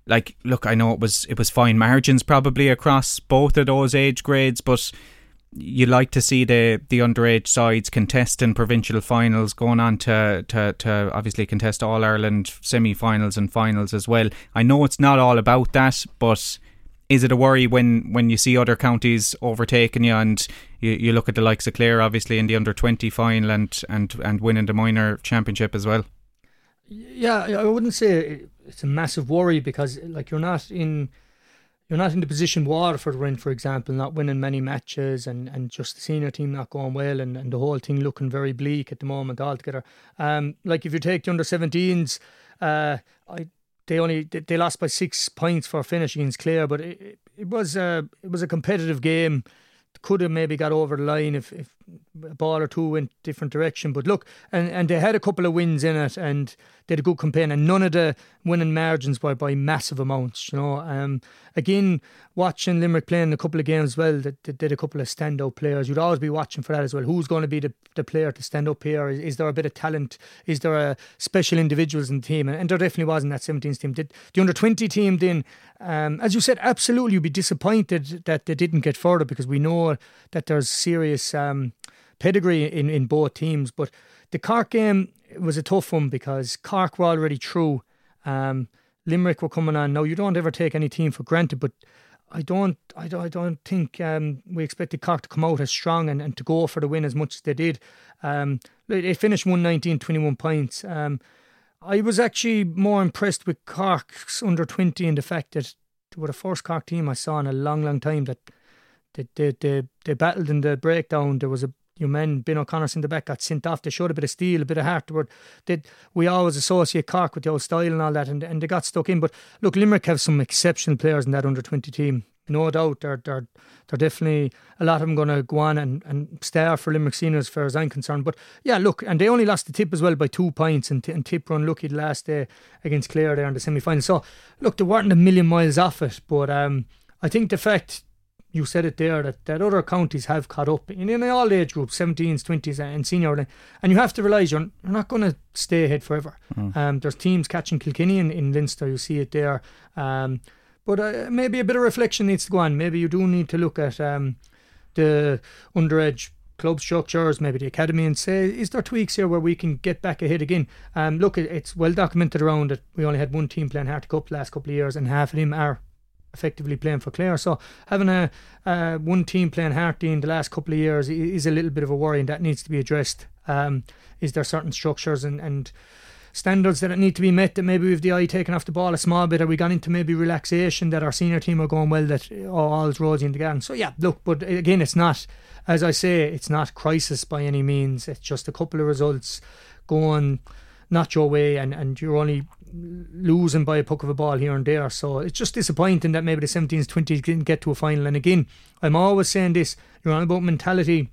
Like, look, I know it was it was fine margins probably across both of those age grades, but you like to see the the underage sides contesting provincial finals, going on to, to, to obviously contest All Ireland semi finals and finals as well. I know it's not all about that, but is it a worry when, when you see other counties overtaking you and you, you look at the likes of Clare obviously in the under twenty final and, and, and winning the minor championship as well? Yeah, I wouldn't say it's a massive worry because like you're not in you're not in the position Waterford were in, for example, not winning many matches and, and just the senior team not going well and, and the whole thing looking very bleak at the moment altogether. Um, like if you take the under 17s, uh, I they only they lost by six points for finish against Clare, but it, it was a it was a competitive game. Could have maybe got over the line if, if a ball or two went different direction. But look, and, and they had a couple of wins in it, and they had a good campaign, and none of the winning margins by, by massive amounts. You know, um, again, watching Limerick playing a couple of games well, that, that did a couple of standout players. You'd always be watching for that as well. Who's going to be the, the player to stand up here? Is, is there a bit of talent? Is there a special individuals in the team? And, and there definitely was in that 17s team. Did the under 20 team then, um, as you said, absolutely you'd be disappointed that they didn't get further because we know that there's serious um, pedigree in, in both teams. But the Cork game was a tough one because Cork were already through. Um, Limerick were coming on. Now you don't ever take any team for granted, but I don't, I don't, I don't think um, we expected Cork to come out as strong and, and to go for the win as much as they did. Um, they finished 119, 21 points. Um, I was actually more impressed with Cork's under 20 and the fact that they were the first Cork team I saw in a long, long time that they, they, they, they battled in the breakdown. There was a your men, Ben O'Connor's in the back, got sent off. They showed a bit of steel, a bit of heart. They, we always associate Cork with the old style and all that, and, and they got stuck in. But look, Limerick have some exceptional players in that under 20 team. No doubt, they're, they're, they're definitely a lot of them going to go on and, and star for Limerick Senior as far as I'm concerned. But yeah, look, and they only lost the tip as well by two points, and, and tip were unlucky the last day against Clare there in the semi final. So look, they weren't a million miles off it, but um, I think the fact you said it there that, that other counties have caught up in, in all age groups, 17s, 20s, and senior. And you have to realise you're, you're not going to stay ahead forever. Mm. Um, there's teams catching Kilkenny in, in Leinster, you see it there. Um, but uh, maybe a bit of reflection needs to go on. Maybe you do need to look at um, the underage club structures, maybe the academy, and say, is there tweaks here where we can get back ahead again? Um, look, it's well documented around that we only had one team playing Harty Cup last couple of years, and half of them are effectively playing for Clare. So having a uh, one team playing Harty in the last couple of years is a little bit of a worry, and that needs to be addressed. Um, is there certain structures and, and standards that need to be met that maybe with the eye taken off the ball a small bit, are we gone into maybe relaxation that our senior team are going well that oh, all's rosy in the garden. So yeah, look, but again, it's not as I say, it's not crisis by any means. It's just a couple of results going not your way, and, and you're only losing by a puck of a ball here and there. So it's just disappointing that maybe the 17s, 20s didn't get to a final. And again, I'm always saying this you're on about mentality,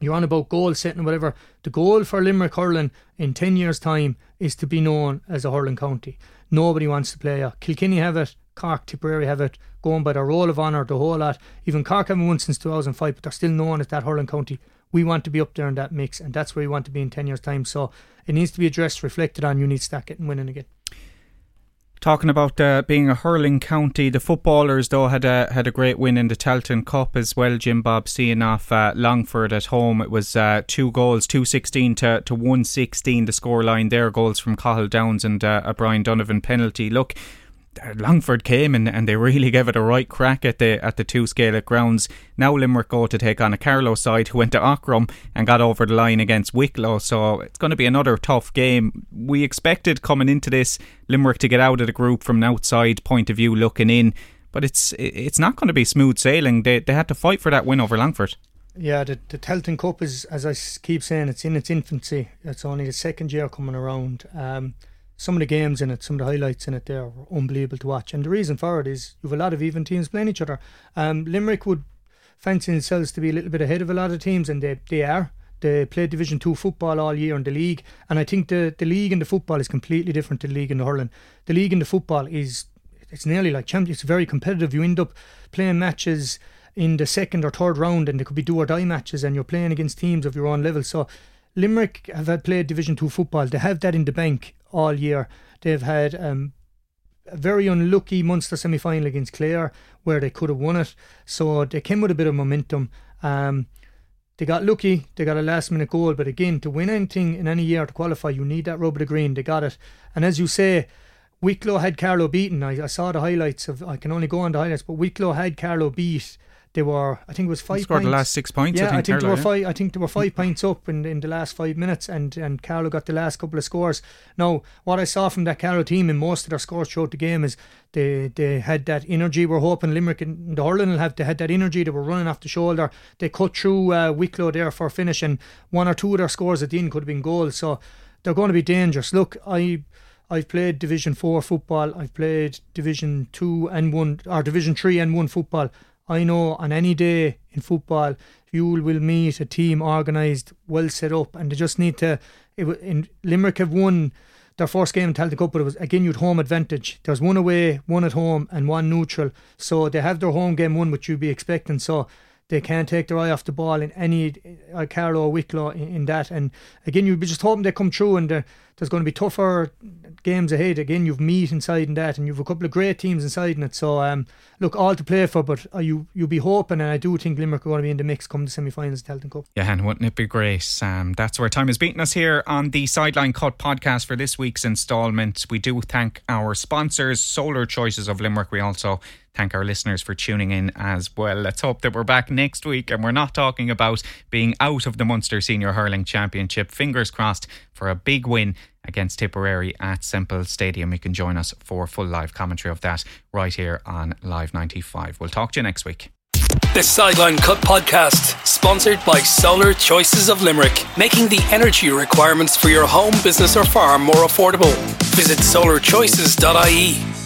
you're on about goal setting, whatever. The goal for Limerick hurling in 10 years' time is to be known as a hurling county. Nobody wants to play it. Kilkenny have it, Cork, Tipperary have it, going by the roll of honour, the whole lot. Even Cork haven't won since 2005, but they're still known as that hurling county. We want to be up there in that mix, and that's where we want to be in 10 years' time. So it needs to be addressed, reflected on. You need to start getting winning again. Talking about uh, being a hurling county, the footballers though had a had a great win in the Tailteann Cup as well. Jim Bob seeing off uh, Longford at home. It was uh, two goals, two sixteen to to one sixteen. The scoreline there, goals from Cahill Downs and uh, a Brian Donovan penalty. Look, Longford came and, and they really gave it a right crack at the at the two Gaelic grounds. Now Limerick go to take on a Carlow side who went to Aughrim and got over the line against Wicklow. So it's going to be another tough game. We expected coming into this Limerick to get out of the group from an outside point of view looking in, but it's it's not going to be smooth sailing. They they had to fight for that win over Longford. Yeah, the, the Tailteann Cup is, as I keep saying, it's in its infancy. It's only the second year coming around. Um, some of the games in it, some of the highlights in it there were unbelievable to watch. And the reason for it is you have a lot of even teams playing each other. Um, Limerick would fancy themselves to be a little bit ahead of a lot of teams, and they, they are. They play Division Two football all year in the league, and I think the, the league and the football is completely different to the league in the hurling. The league and the football is it's nearly like champion. It's very competitive. You end up playing matches in the second or third round, and they could be do or die matches, and you're playing against teams of your own level. So Limerick have played Division Two football. They have that in the bank all year. They've had um, a very unlucky Munster semi final against Clare where they could have won it. So they came with a bit of momentum. Um, they got lucky, they got a last minute goal, but again, to win anything in any year to qualify, you need that rub of the green. They got it. And as you say, Wicklow had Carlow beaten. I, I saw the highlights of, I can only go on the highlights, but Wicklow had Carlow beat they were, I think it was five. Scored points. the last six points. Yeah, I think, I think they were yeah. five. I think they were five points up in, in the last five minutes, and and Carlow got the last couple of scores. Now, what I saw from that Carlow team in most of their scores throughout the game is they they had that energy. We're hoping Limerick and the hurling will have. They had that energy. They were running off the shoulder. They cut through uh, Wicklow there for a finish, and one or two of their scores at the end could have been goals. So they're going to be dangerous. Look, I. I've played Division Four football. I've played Division Two and One, or Division Three and One football. I know on any day in football, you will meet a team organised, well set up, and they just need to. It, in Limerick have won their first game in Tailteann Cup, but it was again you'd home advantage. There's one away, one at home, and one neutral. So they have their home game won, which you'd be expecting. So they can't take their eye off the ball in any uh, Carlow or Wicklow in, in, that. And again, you'd be just hoping they come through and there's going to be tougher games ahead. Again, you've Meath inside in that, and you've a couple of great teams inside in it. So, um, look, all to play for, but you you'll be hoping, and I do think Limerick are going to be in the mix come the semi-finals of the Tailteann Cup. Yeah, and wouldn't it be great? Um, that's where time is beating us here on the Sideline Cut podcast for this week's instalment. We do thank our sponsors, Solar Choices of Limerick. We also thank our listeners for tuning in as well. Let's hope that we're back next week and we're not talking about being out of the Munster Senior Hurling Championship. Fingers crossed for a big win against Tipperary at Semple Stadium. You can join us for full live commentary of that right here on Live 95. We'll talk to you next week. The Sideline Cut podcast, sponsored by Solar Choices of Limerick, making the energy requirements for your home, business, or farm more affordable. Visit solarchoices.ie.